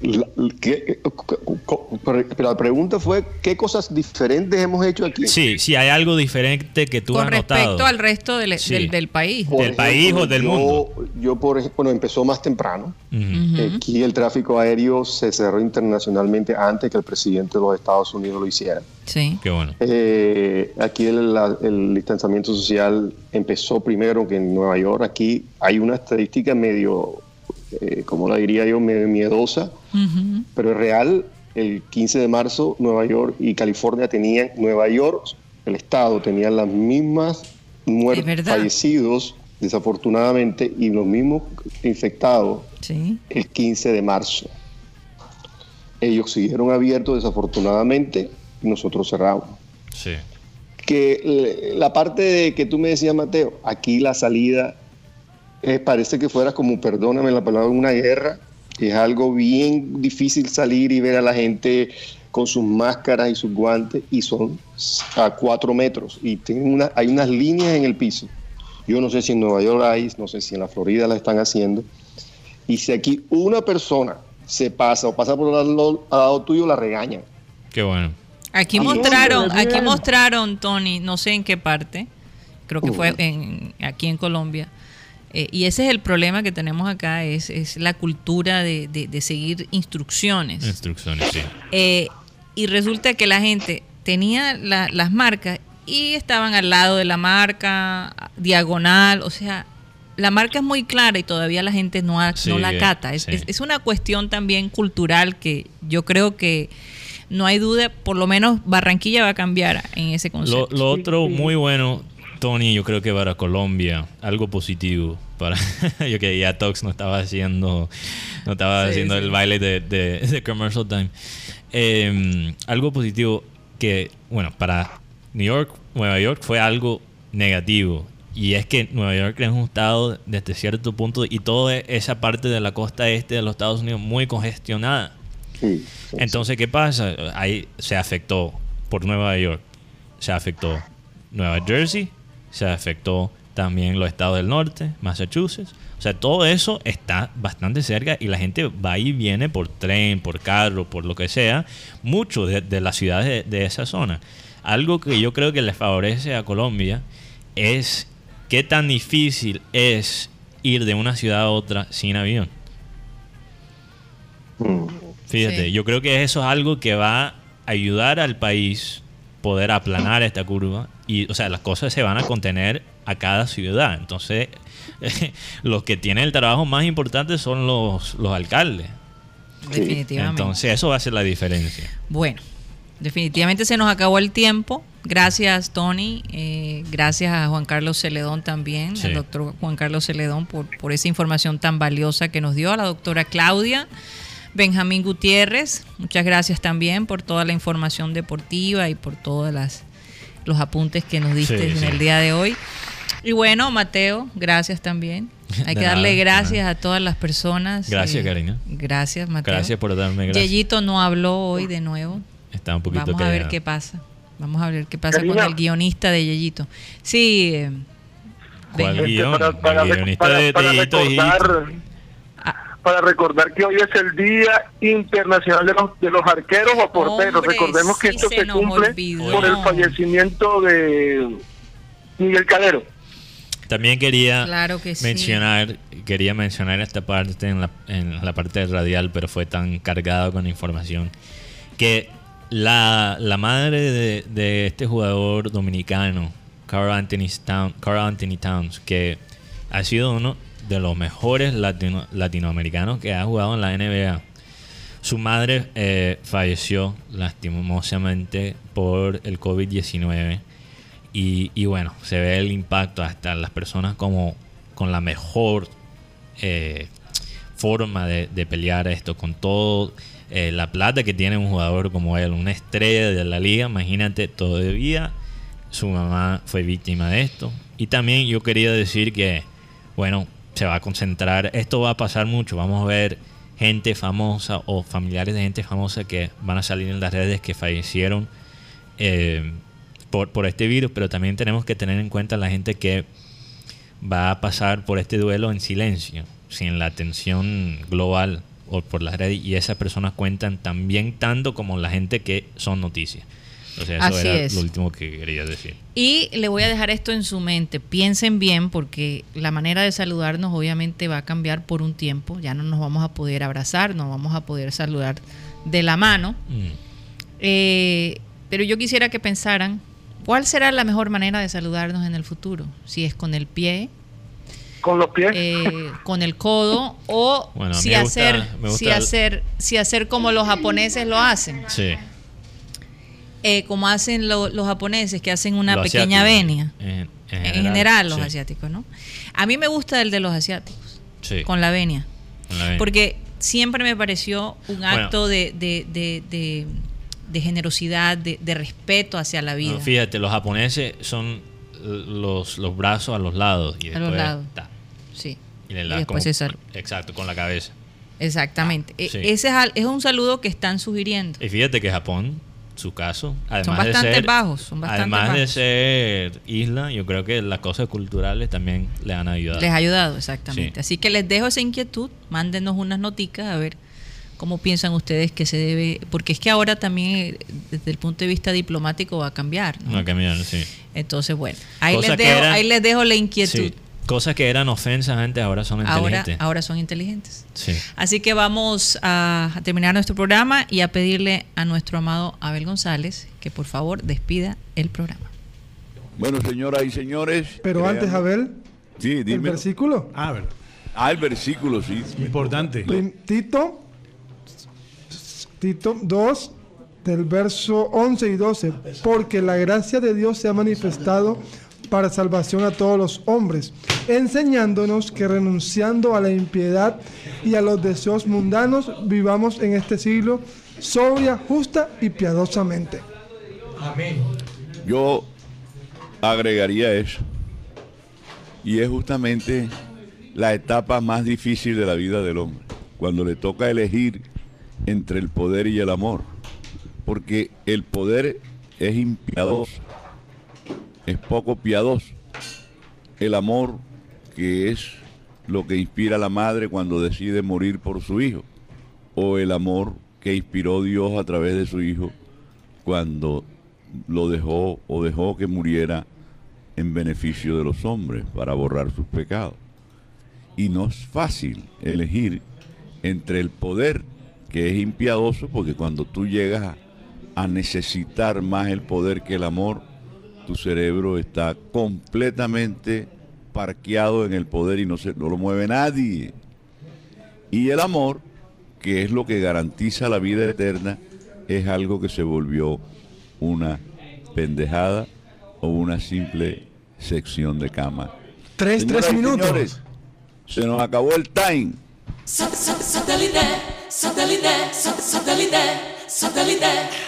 La- ¿qué- co- co- pero la pregunta fue, ¿qué cosas diferentes hemos hecho aquí? Sí, si hay algo diferente que tú Con has respecto notado. al resto del, Sí. del, del país. Por ¿Del país o del yo- mundo? Yo, por ejemplo, bueno, empezó más temprano. Ujú. Ujú. Aquí el tráfico aéreo se cerró internacionalmente antes que el presidente de los Estados Unidos lo hiciera. Sí. Qué bueno. Eh, aquí el, la- el distanciamiento social empezó primero que en Nueva York. Aquí hay una estadística medio, eh, como la diría yo, medio miedosa, pero es real. El 15 de marzo Nueva York y California tenían, Nueva York, el estado, tenían las mismas Es muertos, verdad. fallecidos, desafortunadamente, y los mismos infectados Sí. el 15 de marzo. Ellos siguieron abiertos desafortunadamente y nosotros cerramos. Sí. Que la parte de que tú me decías, Mateo, aquí la salida eh, parece que fuera como, perdóname la palabra, una guerra. Es algo bien difícil salir y ver a la gente con sus máscaras y sus guantes y son a cuatro metros y tienen una, hay unas líneas en el piso. Yo no sé si en Nueva York hay, no sé si en la Florida la están haciendo. Y si aquí una persona se pasa o pasa por al lado, al lado tuyo, la regañan. Qué bueno. Aquí Ah, mostraron, aquí mostraron, Tony, no sé en qué parte, creo que fue en, aquí en Colombia. Eh, y ese es el problema que tenemos acá, es, es la cultura de, de- de seguir instrucciones. Instrucciones, sí. Eh, y resulta que la gente tenía la- las marcas y estaban al lado de la marca, diagonal, o sea, la marca es muy clara y todavía la gente no, ha- Sí, no la que- cata. Es, sí. es- es una cuestión también cultural que yo creo que no hay duda, por lo menos Barranquilla va a cambiar en ese Lo, concepto. lo otro muy bueno, Tony, yo creo que para Colombia, algo positivo. Para, <laughs> yo que ya Tox no estaba haciendo, no estaba Sí, haciendo sí. el baile de, de, de Commercial Time. Eh, algo positivo que, bueno, para New York, Nueva York fue algo negativo. Y es que Nueva York es un estado desde cierto punto y toda esa parte de la costa este de los Estados Unidos muy congestionada. Sí, sí, Entonces, ¿qué pasa? Ahí se afectó por Nueva York, se afectó Nueva Jersey, se afectó también los estados del norte, Massachusetts. O sea, todo eso está bastante cerca y la gente va y viene por tren, por carro, por lo que sea, mucho de, de las ciudades de, de esa zona. Algo que yo creo que le favorece a Colombia es qué tan difícil es ir de una ciudad a otra sin avión. Mm. Fíjate, Sí. yo creo que eso es algo que va a ayudar al país poder aplanar esta curva y, o sea, las cosas se van a contener a cada ciudad. Entonces, <laughs> los que tienen el trabajo más importante son los, los alcaldes. Definitivamente. Entonces, eso va a ser la diferencia. Bueno, definitivamente se nos acabó el tiempo. Gracias, Tony. eh, gracias a Juan Carlos Celedón también, Sí. al doctor Juan Carlos Celedón, por, por esa información tan valiosa que nos dio. A la doctora Claudia. Benjamín Gutiérrez, muchas gracias también por toda la información deportiva y por todos las, los apuntes que nos diste Sí, en sí. el día de hoy. Y bueno, Mateo, gracias también. <laughs> Hay De que darle nada, de gracias nada. a todas las personas. Gracias, Karina. Gracias, Mateo. Gracias por darme gracias. Yeyito no habló hoy de nuevo. Está un poquito Vamos a ver qué pasa. Vamos a ver qué pasa Karina. con el guionista de Yeyito. Sí. eh. Este, para, para- El guionista para- de para Tellito y recordar, Ah. Para recordar que hoy es el Día Internacional de los, de los Arqueros o Porteros. Hombre, Recordemos que sí esto se cumple olvidó. por el fallecimiento de Miguel Calero. También quería Claro que sí. mencionar, quería mencionar esta parte en la, en la parte radial, pero fue tan cargado con información que la, la madre de, de este jugador dominicano, Carl Anthony, Town- Karl Anthony Towns, que ha sido uno de los mejores latino- latinoamericanos que ha jugado en la NBA. Su madre eh, falleció lastimosamente por el COVID-19 y, bueno, se ve el impacto hasta las personas como con la mejor eh, forma de, de pelear esto, con todo eh, la plata que tiene un jugador como él, una estrella de la liga, imagínate, todavía su mamá fue víctima de esto. Y también yo quería decir que, bueno, se va a concentrar, esto va a pasar mucho, vamos a ver gente famosa o familiares de gente famosa que van a salir en las redes que fallecieron eh, por, por este virus, pero también tenemos que tener en cuenta la gente que va a pasar por este duelo en silencio, sin la atención global o por las redes, y esas personas cuentan también tanto como la gente que son noticias. O sea, eso Así era es. lo último que quería decir. Y le voy a dejar esto en su mente. Piensen bien porque la manera de saludarnos obviamente va a cambiar por un tiempo. Ya no nos vamos a poder abrazar, no vamos a poder saludar de la mano. Mm. Eh, pero yo quisiera que pensaran cuál será la mejor manera de saludarnos en el futuro. Si es con el pie, Con los pies. eh, <laughs> con el codo o Bueno, si, me gusta- hacer, me gusta si, el- hacer, si hacer como los japoneses lo hacen. Sí. Eh, como hacen lo- los japoneses que hacen una Lo pequeña venia. En, en En general, los sí. asiáticos, ¿no? A mí me gusta el de los asiáticos, Sí, con la venia. con la venia. Porque siempre me pareció un Bueno. acto de, de, de, de- de generosidad, de, de respeto hacia la vida. No, fíjate, los japoneses son los, los brazos a los lados. Y A los lados. ta, Sí. y le Y después como- se sal- Exacto, con la cabeza. Exactamente. E- Sí. Ese es, es un saludo que están sugiriendo. Y fíjate que Japón, su caso, además bastante de ser, bajos, son bastante además de ser isla, yo creo que las cosas culturales también le han ayudado. Les ha ayudado, exactamente. Sí. Así que les dejo esa inquietud, mándenos unas noticas a ver cómo piensan ustedes que se debe, porque es que ahora también eh, desde el punto de vista diplomático va a cambiar. ¿no? No, cambiar, sí. Entonces, bueno, ahí les, dejo, eran- ahí les dejo la inquietud. Sí. Cosas que eran ofensas antes ahora son Ahora, inteligentes. ahora son inteligentes. Sí. Así que vamos a, a terminar nuestro programa y a pedirle a nuestro amado Abel González que por favor despida el programa. Bueno, señoras y señores. Pero crean- antes, Abel, Sí, el versículo. A ver, Ah, el versículo, sí. importante. Tito, Tito 2, del verso 11 y 12. Porque la gracia de Dios se ha manifestado para salvación a todos los hombres, enseñándonos que renunciando a la impiedad y a los deseos mundanos, vivamos en este siglo sobria, justa y piadosamente. Yo agregaría eso. Y es justamente la etapa más difícil de la vida del hombre, cuando le toca elegir entre el poder y el amor. Porque el poder es impiadoso, es poco piadoso. El amor, que es lo que inspira a la madre cuando decide morir por su hijo, o el amor que inspiró Dios a través de su hijo cuando lo dejó o dejó que muriera en beneficio de los hombres para borrar sus pecados. Y no es fácil elegir entre el poder, que es impiadoso, porque cuando tú llegas a, a necesitar más el poder que el amor, tu cerebro está completamente parqueado en el poder y no, se, no lo mueve nadie. Y el amor, que es lo que garantiza la vida eterna, es algo que se volvió una pendejada o una simple sección de cama. Tres, tres Señoras minutos. señores, se nos acabó el time. Satellite, satellite, satellite, satellite.